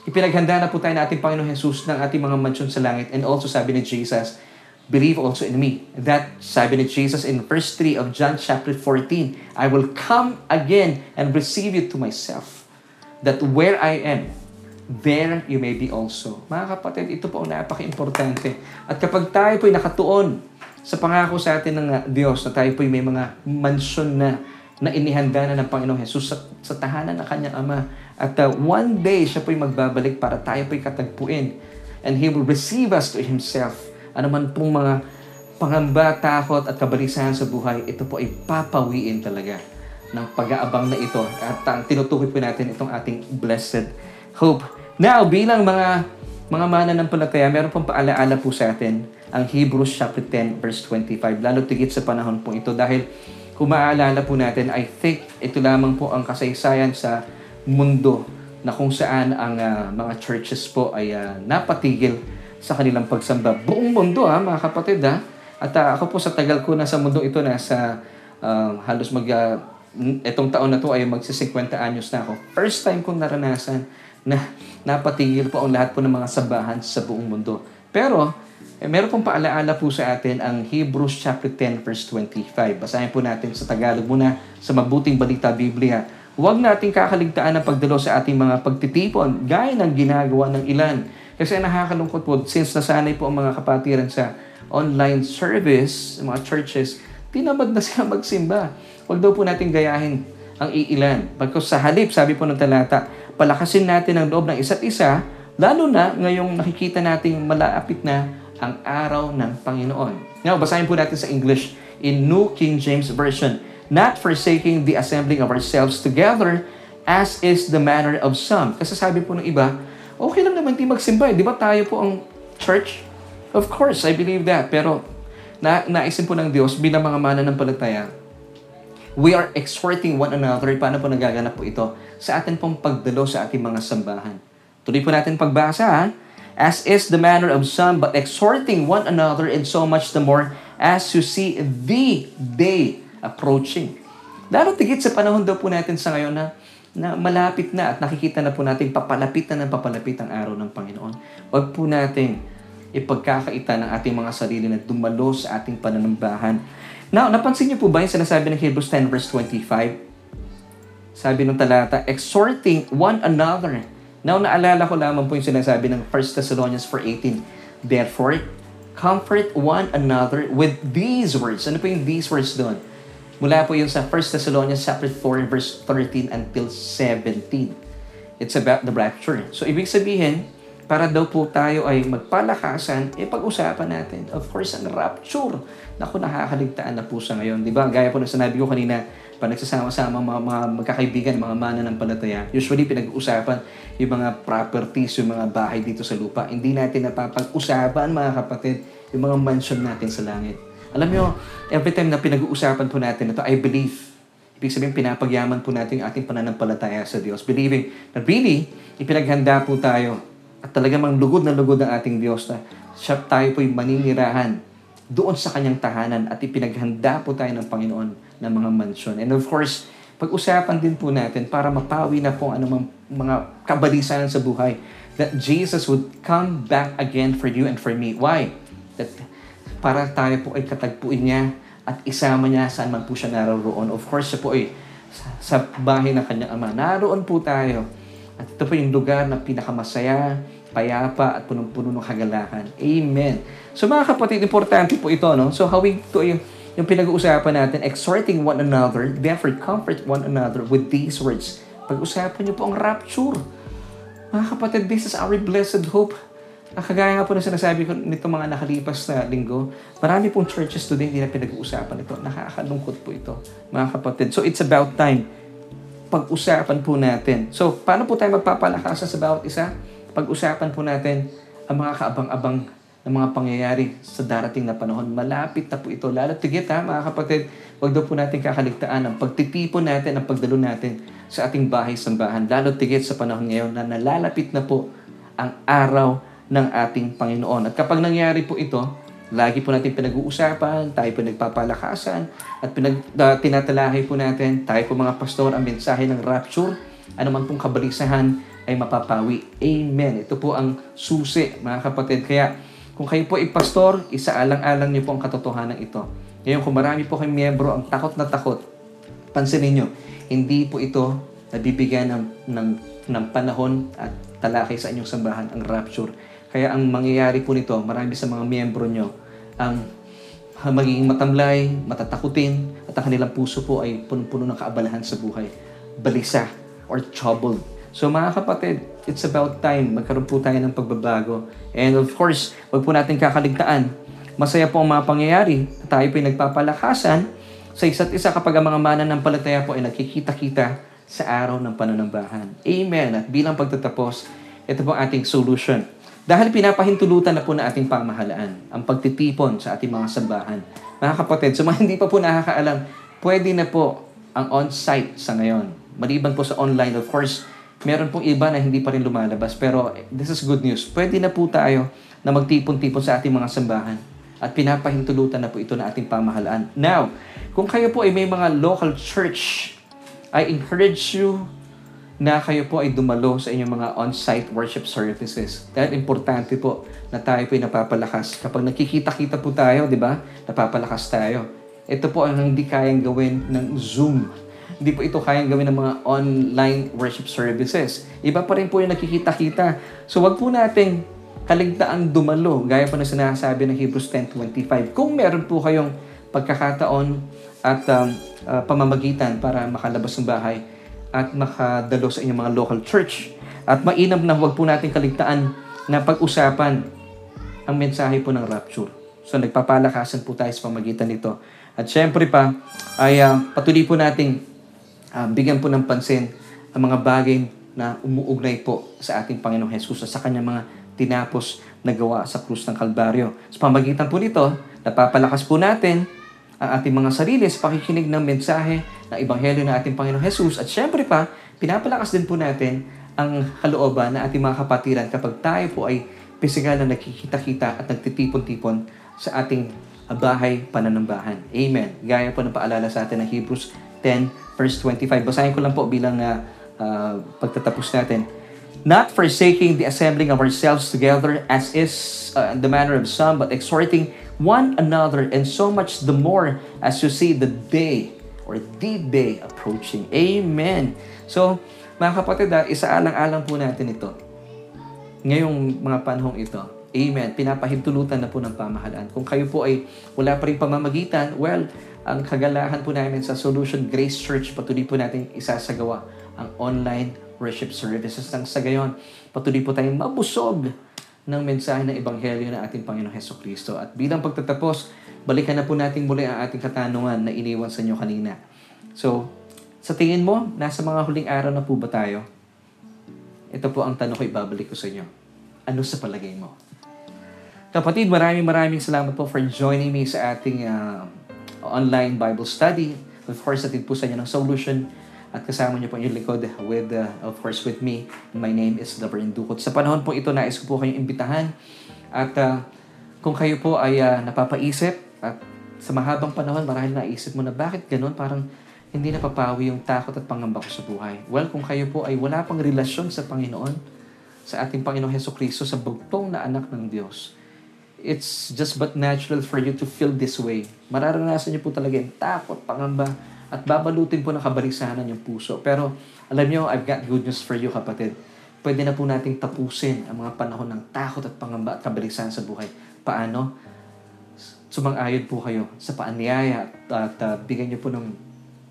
ipinaghanda na po tayo na ating Panginoon Jesus ng ating mga mansyon sa langit. And also sabi ni Jesus, believe also in me. That sabi ni Jesus in verse 3 of John chapter 14, I will come again and receive you to myself, that where I am, there you may be also. Mga kapatid, ito po ang napaka-importante. At kapag tayo po'y nakatuon sa pangako sa atin ng Diyos na tayo po'y may mga mansyon na na inihanda na ng Panginoong Jesus sa, sa tahanan ng kanyang Ama. At uh, one day, siya po'y magbabalik para tayo po'y katagpuin. And He will receive us to Himself anuman pong mga pangamba, takot at kabalisahan sa buhay, ito po ay papawiin talaga ng pag-aabang na ito. At ang tinutukoy po natin itong ating blessed hope. Now, bilang mga mga mananampalataya, meron pong paalaala po sa atin ang Hebrews chapter 10 verse 25. Lalo tigit sa panahon po ito dahil kung maaalala po natin, I think ito lamang po ang kasaysayan sa mundo na kung saan ang uh, mga churches po ay uh, napatigil sa kanilang pagsamba. Buong mundo ha, mga kapatid ha. At uh, ako po sa tagal ko na sa mundo ito na sa uh, halos mag uh, etong taon na to ay magsi-50 anyos na ako. First time kong naranasan na napatigil po ang lahat po ng mga sabahan sa buong mundo. Pero, eh, meron pong paalaala po sa atin ang Hebrews chapter 10 verse 25. Basahin po natin sa Tagalog muna sa mabuting balita Biblia. Huwag nating kakaligtaan ang pagdalo sa ating mga pagtitipon gaya ng ginagawa ng ilan kasi nakakalungkot po, since nasanay po ang mga kapatiran sa online service, mga churches, tinamad na [LAUGHS] sila magsimba. Huwag daw po natin gayahin ang iilan. Pagkos sa halip, sabi po ng talata, palakasin natin ang loob ng isa't isa, lalo na ngayong nakikita nating malapit na ang araw ng Panginoon. Now, basahin po natin sa English in New King James Version. Not forsaking the assembling of ourselves together, as is the manner of some. Kasi sabi po ng iba, okay lang naman di magsimba. eh. Di ba tayo po ang church? Of course, I believe that. Pero na naisin po ng Diyos bilang mga mananampalataya, we are exhorting one another. Paano po nagaganap po ito? Sa atin pong pagdalo sa ating mga sambahan. Tuloy po natin pagbasa, ha? As is the manner of some, but exhorting one another and so much the more as you see the day approaching. Tigit sa panahon daw po natin sa ngayon na, na malapit na at nakikita na po natin papalapit na ng papalapit ang araw ng Panginoon. Huwag po natin ipagkakaita ng ating mga sarili na dumalo sa ating pananambahan. Now, napansin niyo po ba yung sinasabi ng Hebrews 10 verse 25? Sabi ng talata, exhorting one another. Now, naalala ko lamang po yung sinasabi ng 1 Thessalonians 4.18. Therefore, comfort one another with these words. Ano po yung these words doon? Mula po yun sa 1 Thessalonians chapter 4 verse 13 until 17. It's about the rapture. So, ibig sabihin, para daw po tayo ay magpalakasan, eh pag-usapan natin. Of course, ang rapture. Naku, nakakaligtaan na po sa ngayon. Di ba? Gaya po na sinabi ko kanina, pag nagsasama-sama mga, mga magkakaibigan, mga mana ng palataya, usually pinag-uusapan yung mga properties, yung mga bahay dito sa lupa. Hindi natin napapag-usapan, mga kapatid, yung mga mansion natin sa langit. Alam nyo, every time na pinag-uusapan po natin ito, I believe, ibig sabihin pinapagyaman po natin yung ating pananampalataya sa Diyos. Believing na really, ipinaghanda po tayo at talagang mang lugod na lugod ang ating Diyos na siya tayo po'y maninirahan doon sa kanyang tahanan at ipinaghanda po tayo ng Panginoon ng mga mansyon. And of course, pag-usapan din po natin para mapawi na po ang anumang mga kabalisan sa buhay that Jesus would come back again for you and for me. Why? That para tayo po ay katagpuin niya at isama niya saan man po siya naroon. Of course, siya po ay sa, sa bahay ng kanyang ama. Naroon po tayo. At ito po yung lugar na pinakamasaya, payapa, at punong-puno ng kagalakan. Amen. So mga kapatid, importante po ito, no? So hawig to yung, yung pinag-uusapan natin, exhorting one another, therefore comfort one another with these words. Pag-usapan niyo po ang rapture. Mga kapatid, this is our blessed hope. Ang kagaya nga po na sinasabi ko nito mga nakalipas na linggo, marami pong churches today hindi na pinag-uusapan ito. Nakakalungkot po ito, mga kapatid. So it's about time pag-usapan po natin. So, paano po tayo magpapalakasan sa bawat isa? Pag-usapan po natin ang mga kaabang-abang ng mga pangyayari sa darating na panahon. Malapit na po ito. Lalo tigit ha, mga kapatid, huwag daw po natin kakaligtaan ang pagtitipon natin, ang pagdalo natin sa ating bahay-sambahan. Lalo tigit sa panahon ngayon na nalalapit na po ang araw ng ating Panginoon. At kapag nangyari po ito, Lagi po natin pinag-uusapan, tayo po nagpapalakasan, at pinag, uh, tinatalahay po natin, tayo po mga pastor, ang mensahe ng rapture, ano man pong kabalisahan ay mapapawi. Amen. Ito po ang susi, mga kapatid. Kaya, kung kayo po ay pastor, isaalang-alang niyo po ang katotohanan ito. Ngayon, kung marami po kayong miyembro ang takot na takot, pansinin niyo, hindi po ito nabibigyan ng, ng, ng panahon at talakay sa inyong sambahan ang rapture kaya ang mangyayari po nito, marami sa mga miyembro nyo ang magiging matamlay, matatakutin, at ang kanilang puso po ay puno-puno ng kaabalahan sa buhay. Balisa or troubled. So mga kapatid, it's about time magkaroon po tayo ng pagbabago. And of course, wag po natin kakaligtaan. Masaya po ang mga pangyayari. Tayo po ay nagpapalakasan sa isa't isa kapag ang mga mananampalataya po ay nagkikita-kita sa araw ng pananambahan. Amen. At bilang pagtatapos, ito po ating solution. Dahil pinapahintulutan na po na ating pamahalaan ang pagtitipon sa ating mga sambahan. Mga kapatid, sa mga [LAUGHS] hindi pa po nakakaalam, pwede na po ang on-site sa ngayon. Maliban po sa online, of course, meron pong iba na hindi pa rin lumalabas. Pero this is good news. Pwede na po tayo na magtipon-tipon sa ating mga sambahan. At pinapahintulutan na po ito na ating pamahalaan. Now, kung kayo po ay may mga local church, I encourage you na kayo po ay dumalo sa inyong mga on-site worship services. Dahil importante po na tayo po ay napapalakas. Kapag nakikita-kita po tayo, di ba? Napapalakas tayo. Ito po ang hindi kayang gawin ng Zoom. Hindi po ito kayang gawin ng mga online worship services. Iba pa rin po yung nakikita-kita. So wag po nating kaligtaan dumalo, gaya po na sinasabi ng Hebrews 10.25. Kung meron po kayong pagkakataon at um, uh, pamamagitan para makalabas ng bahay, at makadalo sa inyong mga local church. At mainam na huwag po natin kaligtaan na pag-usapan ang mensahe po ng rapture. So nagpapalakasan po tayo sa pamagitan nito. At syempre pa, ay uh, patuloy po nating uh, bigyan po ng pansin ang mga bagay na umuugnay po sa ating Panginoong Jesus at sa kanyang mga tinapos na gawa sa krus ng Kalbaryo. Sa pamagitan po nito, napapalakas po natin ang ating mga sarili sa pakikinig ng mensahe ng Ebanghelyo ng ating Panginoong Jesus. At syempre pa, pinapalakas din po natin ang kalooban ng ating mga kapatiran kapag tayo po ay pisikal na nakikita-kita at nagtitipon-tipon sa ating bahay pananambahan. Amen. Gaya po ng paalala sa atin ng Hebrews 10 verse 25. Basahin ko lang po bilang uh, uh, pagtatapos natin. Not forsaking the assembling of ourselves together as is uh, the manner of some, but exhorting one another, and so much the more as you see the day or the day approaching. Amen. So, mga kapatid, isaalang-alang po natin ito. Ngayong mga panahong ito, Amen. Pinapahintulutan na po ng pamahalaan. Kung kayo po ay wala pa rin pamamagitan, well, ang kagalahan po namin sa Solution Grace Church, patuloy po natin isasagawa ang online worship services nang sa gayon. Patuloy po tayong mabusog ng mensahe ng Ebanghelyo ng ating Panginoong Heso Kristo. At bilang pagtatapos, balikan na po natin muli ang ating katanungan na iniwan sa inyo kanina. So, sa tingin mo, nasa mga huling araw na po ba tayo? Ito po ang tanong ko ibabalik ko sa inyo. Ano sa palagay mo? Kapatid, maraming maraming salamat po for joining me sa ating uh, online Bible study. Of course, atid po sa inyo ng solution at kasama niyo po yung likod with, uh, of course, with me. My name is Reverend Dukot. Sa panahon po ito, nais ko po kayong imbitahan at uh, kung kayo po ay uh, napapaisip at sa mahabang panahon, marahil naisip mo na bakit ganun, parang hindi napapawi yung takot at pangamba ko sa buhay. Well, kung kayo po ay wala pang relasyon sa Panginoon, sa ating Panginoong Heso Kristo, sa bugtong na anak ng Diyos, it's just but natural for you to feel this way. Mararanasan niyo po talaga yung takot, pangamba, at babalutin po ng kabalisanan yung puso. Pero alam niyo, I've got good news for you kapatid. Pwede na po nating tapusin ang mga panahon ng takot at pangamba at kabalisahan sa buhay. Paano? Sumang-ayon po kayo sa paanyaya at, at uh, bigyan niyo po ng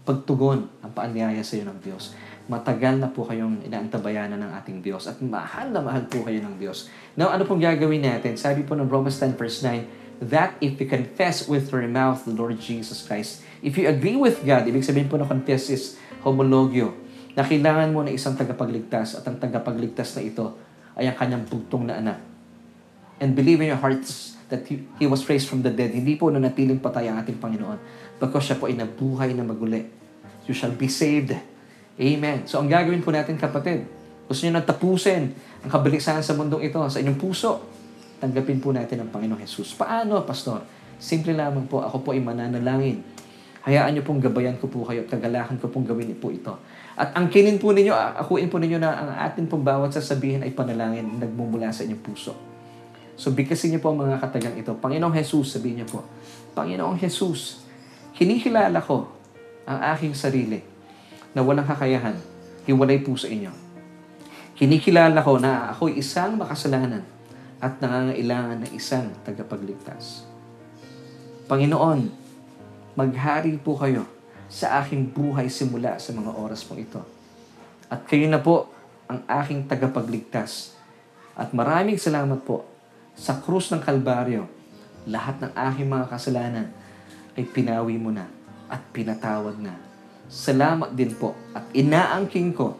pagtugon ang paanyaya sa iyo ng Diyos matagal na po kayong inaantabayanan ng ating Diyos at mahal na mahal po kayo ng Diyos. Now, ano pong gagawin natin? Sabi po ng Romans 10 verse 9, that if you confess with your mouth the Lord Jesus Christ, if you agree with God, ibig sabihin po ng confess is homologio, na kailangan mo na isang tagapagligtas at ang tagapagligtas na ito ay ang kanyang bugtong na anak. And believe in your hearts that He, he was raised from the dead. Hindi po nanatiling patay ang ating Panginoon because siya po ay nabuhay na maguli. You shall be saved Amen. So ang gagawin po natin kapatid, gusto niyo nang ang kabalisahan sa mundong ito sa inyong puso, tanggapin po natin ang Panginoong Jesus. Paano, Pastor? Simple lamang po, ako po ay mananalangin. Hayaan niyo pong gabayan ko po kayo at kagalakan ko pong gawin po ito. At ang kinin po ninyo, akuin po ninyo na ang atin pong bawat sasabihin ay panalangin nagmumula sa inyong puso. So bigkasin niyo po ang mga katagang ito. Panginoong Jesus, sabihin niyo po, Panginoong Jesus, kinikilala ko ang aking sarili na walang kakayahan, hiwalay po sa inyo. Kinikilala ko na ako'y isang makasalanan at nangangailangan ng isang tagapagligtas. Panginoon, maghari po kayo sa aking buhay simula sa mga oras pong ito. At kayo na po ang aking tagapagligtas. At maraming salamat po sa krus ng Kalbaryo. Lahat ng aking mga kasalanan ay pinawi mo na at pinatawad na Salamat din po at inaangking ko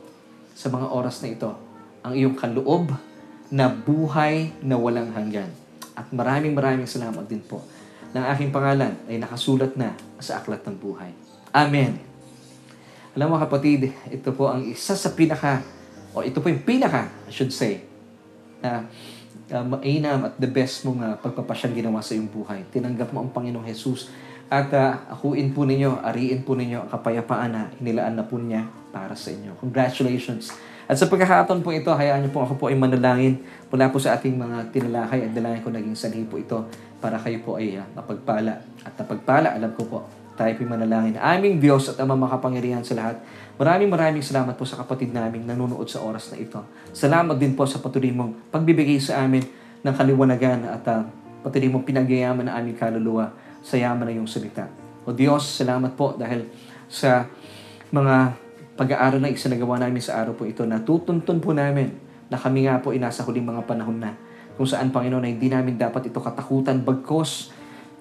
sa mga oras na ito ang iyong kaloob na buhay na walang hanggan. At maraming maraming salamat din po na aking pangalan ay nakasulat na sa aklat ng buhay. Amen. Alam mo kapatid, ito po ang isa sa pinaka, o ito po yung pinaka, I should say, na uh, mainam at the best mong uh, pagpapasyang ginawa sa iyong buhay. Tinanggap mo ang Panginoong Jesus at uh, akuin po ninyo, ariin po ninyo ang kapayapaan na inilaan na po niya para sa inyo. Congratulations! At sa pagkakataon po ito, hayaan niyo po ako po ay manalangin mula po sa ating mga tinalakay at dalangin ko naging sanhi po ito para kayo po ay uh, napagpala. At napagpala, alam ko po, tayo po manalangin. Aming Diyos at Ama makapangyarihan sa lahat. Maraming maraming salamat po sa kapatid naming nanonood sa oras na ito. Salamat din po sa patuloy mong pagbibigay sa amin ng kaliwanagan at uh, patuloy mong pinagyayaman na aming kaluluwa sa yaman ng iyong salita. O Diyos, salamat po dahil sa mga pag-aaral na isinagawa namin sa araw po ito na tutuntun po namin na kami nga po ay nasa huling mga panahon na kung saan, Panginoon, ay hindi namin dapat ito katakutan bagkos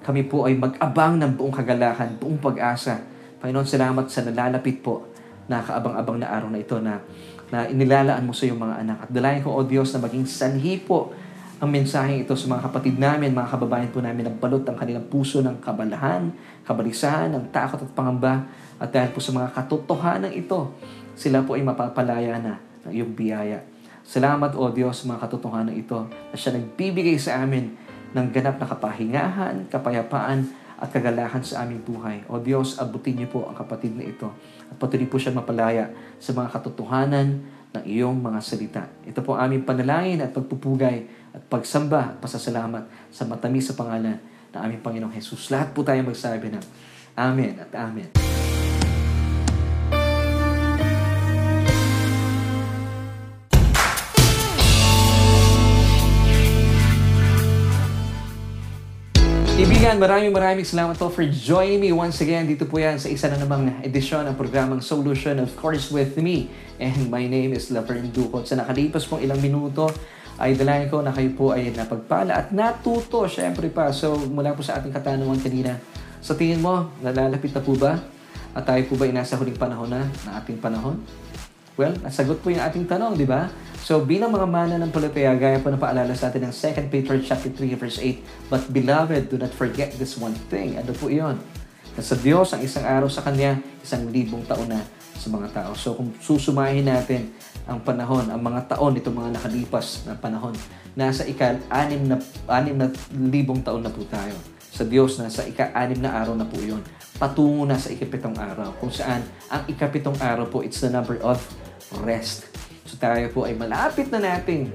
kami po ay mag-abang ng buong kagalakan, buong pag-asa. Panginoon, salamat sa nalalapit po nakaabang-abang na araw na ito na, na inilalaan mo sa iyong mga anak. At dalayan ko, O Diyos, na maging sanhi po ang mensaheng ito sa mga kapatid namin, mga kababayan po namin, ang balot ang kanilang puso ng kabalahan, kabalisahan, ng takot at pangamba. At dahil po sa mga katotohanan ito, sila po ay mapapalaya na ng iyong biyaya. Salamat, O Diyos, sa mga katotohanan ito na siya nagbibigay sa amin ng ganap na kapahingahan, kapayapaan, at kagalahan sa aming buhay. O Diyos, abutin niyo po ang kapatid na ito at patuloy po siya mapalaya sa mga katotohanan ng iyong mga salita. Ito po ang aming panalangin at pagpupugay at pagsamba at pasasalamat sa matamis sa pangalan ng aming Panginoong Jesus. Lahat po tayo magsabi ng Amen at Amen. Ibigan, maraming maraming salamat po for joining me once again. Dito po yan sa isa na namang edisyon ng programang Solution, of course, with me. And my name is Laverne Ducot. Sa nakalipas pong ilang minuto, ay dalayan ko na kayo po ay napagpala at natuto, syempre pa. So, mula po sa ating katanungan kanina, sa tingin mo, nalalapit na po ba? At tayo po ba ay nasa huling panahon na, na ating panahon? Well, nasagot po yung ating tanong, di ba? So, bilang mga mana ng palataya, gaya po na paalala sa atin ng 2 Peter chapter 3 verse 8, But beloved, do not forget this one thing. Ano po iyon? Na sa Diyos, ang isang araw sa Kanya, isang libong taon na sa mga tao. So, kung susumahin natin ang panahon, ang mga taon, itong mga nakalipas na panahon, nasa ika anim na, anim na libong taon na po tayo. Sa Diyos, nasa ika-anim na araw na po iyon. Patungo na sa ikapitong araw, kung saan ang ikapitong araw po, it's the number of rest. So tayo po ay malapit na natin.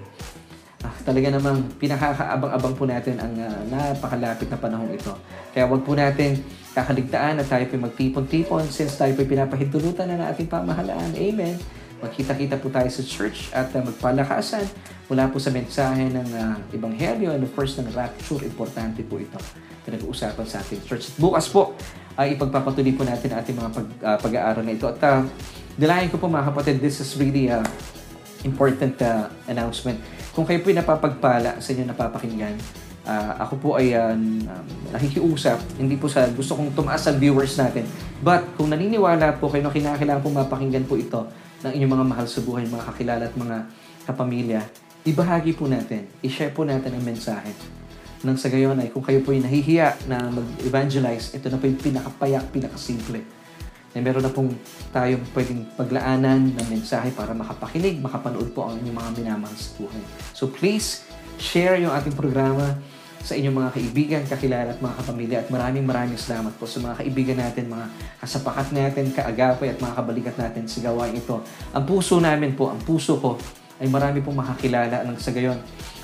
Ah, talaga namang pinakakaabang-abang po natin ang uh, napakalapit na panahon ito. Kaya wag po natin kakaligtaan na tayo po magtipon-tipon since tayo po pinapahintulutan na ng ating pamahalaan. Amen. Magkita-kita po tayo sa church at uh, magpalakasan mula po sa mensahe ng uh, Ebanghelyo and of course ng rapture. Importante po ito na nag-uusapan sa ating church. At bukas po ay ipagpapatuloy po natin ating mga pag, uh, pag-aaral na ito. At uh, Dilayan ko po mga kapatid, this is really a important uh, announcement. Kung kayo po napapagpala sa inyo napapakinggan, uh, ako po ay uh, nakikiusap, hindi po sa gusto kong tumaas ang viewers natin. But kung naniniwala po kayo na kinakailangan po mapakinggan po ito ng inyong mga mahal sa buhay, mga kakilala at mga kapamilya, ibahagi po natin, i-share po natin ang mensahe. Nang sa gayon ay kung kayo po ay nahihiya na mag-evangelize, ito na po yung pinakapayak, pinakasimple na meron na pong tayong pwedeng paglaanan ng mensahe para makapakinig, makapanood po ang inyong mga minamahal sa buhay. So please, share yung ating programa sa inyong mga kaibigan, kakilala at mga kapamilya at maraming maraming salamat po sa mga kaibigan natin, mga kasapakat natin, kaagapay at mga kabalikat natin sa gawain ito. Ang puso namin po, ang puso ko ay marami pong makakilala ng sa gayon.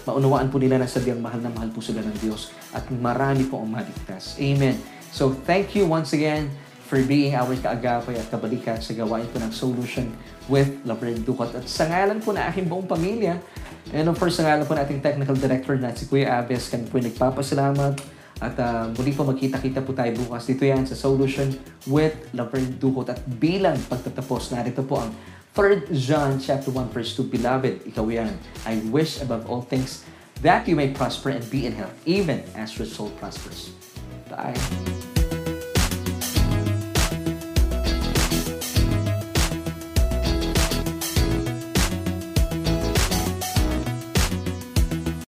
Maunawaan po nila na sabiang mahal na mahal po sila ng Diyos at marami po ang maligtas. Amen. So thank you once again for being our kaagapay at kabalikan sa gawain po ng Solution with Laverne Ducot. At sa ngalan po na aking buong pamilya, and of course, sa ngalan po na ating technical director na si Kuya Aves, kami po nagpapasalamat. At uh, muli po magkita-kita po tayo bukas dito yan sa Solution with Laverne Ducot. At bilang pagtatapos, narito po ang 3 John chapter 1 verse 2, Beloved, ikaw yan. I wish above all things that you may prosper and be in health, even as your soul prospers. Bye.